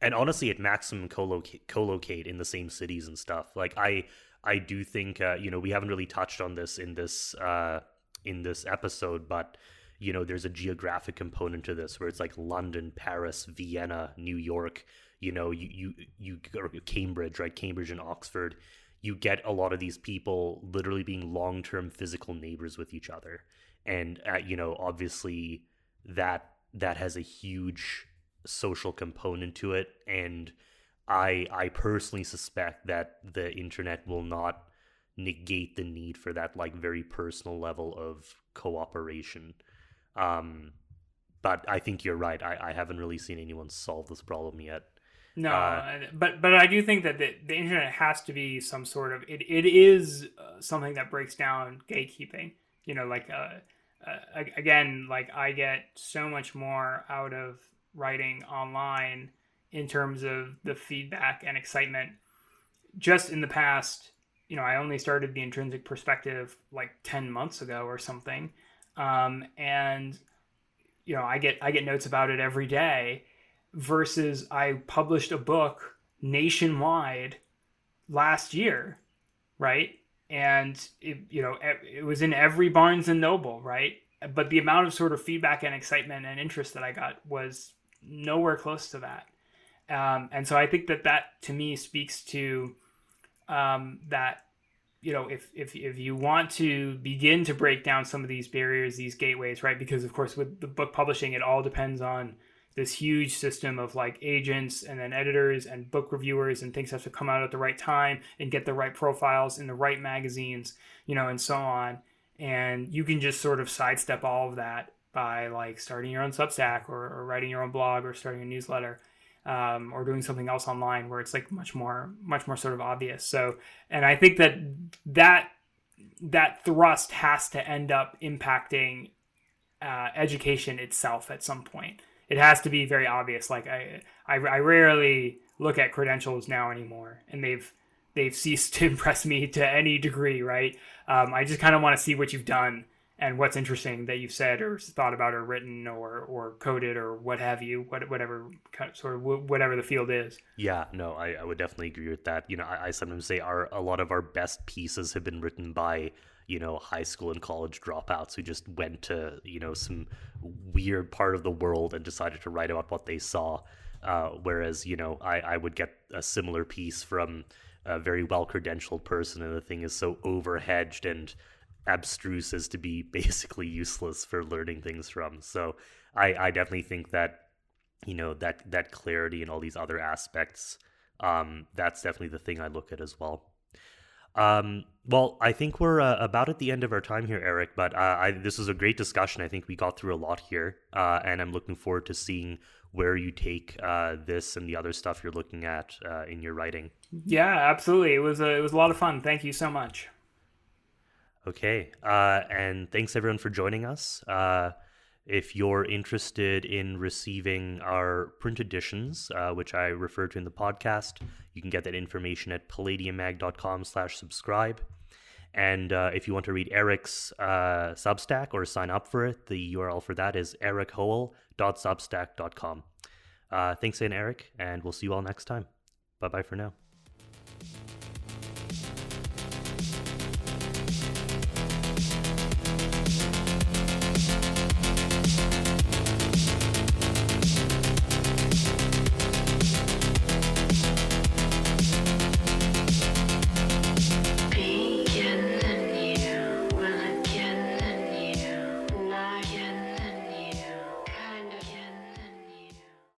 And honestly, at maximum co-locate, co-locate in the same cities and stuff. Like I, I do think uh, you know we haven't really touched on this in this uh, in this episode, but you know there's a geographic component to this where it's like London, Paris, Vienna, New York. You know, you you you Cambridge, right? Cambridge and Oxford. You get a lot of these people literally being long-term physical neighbors with each other. And uh, you know obviously that that has a huge social component to it. And i i personally suspect that the internet will not negate the need for that like very personal level of cooperation. Um but i think you're right. I, I haven't really seen anyone solve this problem yet no, uh, but but I do think that the, the internet has to be some sort of it, it is uh, something that breaks down gatekeeping. You know, like uh, uh, again, like I get so much more out of writing online in terms of the feedback and excitement. Just in the past, you know, I only started the intrinsic perspective like 10 months ago or something. Um, and you know, I get I get notes about it every day versus I published a book nationwide last year, right? and it, you know it was in every Barnes and Noble, right? But the amount of sort of feedback and excitement and interest that I got was nowhere close to that. Um, and so I think that that to me speaks to um, that you know if, if if you want to begin to break down some of these barriers, these gateways, right? Because of course with the book publishing, it all depends on this huge system of like agents and then editors and book reviewers and things have to come out at the right time and get the right profiles in the right magazines, you know, and so on. And you can just sort of sidestep all of that by like starting your own Substack or, or writing your own blog or starting a newsletter. Um, or doing something else online where it's like much more much more sort of obvious so and i think that that that thrust has to end up impacting uh, education itself at some point. It has to be very obvious. Like I, I, I rarely look at credentials now anymore, and they've they've ceased to impress me to any degree. Right? Um, I just kind of want to see what you've done and what's interesting that you've said or thought about or written or or coded or what have you, what, whatever sort of whatever the field is. Yeah, no, I, I would definitely agree with that. You know, I, I sometimes say our a lot of our best pieces have been written by you know high school and college dropouts who just went to you know some weird part of the world and decided to write about what they saw. Uh, whereas you know I, I would get a similar piece from a very well credentialed person, and the thing is so overhedged and abstruse as to be basically useless for learning things from. So I, I definitely think that you know that that clarity and all these other aspects um, that's definitely the thing I look at as well. Um, well, I think we're uh, about at the end of our time here, Erik. But uh, I, this was a great discussion. I think we got through a lot here, uh, and I'm looking forward to seeing where you take uh, this and the other stuff you're looking at uh, in your writing. Yeah, absolutely. It was a, it was a lot of fun. Thank you so much. Okay. Uh, and thanks everyone for joining us. If you're interested in receiving our print editions, uh, which I refer to in the podcast, you can get that information at palladiummag.com slash subscribe. And uh, if you want to read Erik's uh, Substack or sign up for it, the URL for that is erikhoel.substack.com. Uh, thanks again, Eric, and we'll see you all next time. Bye bye for now.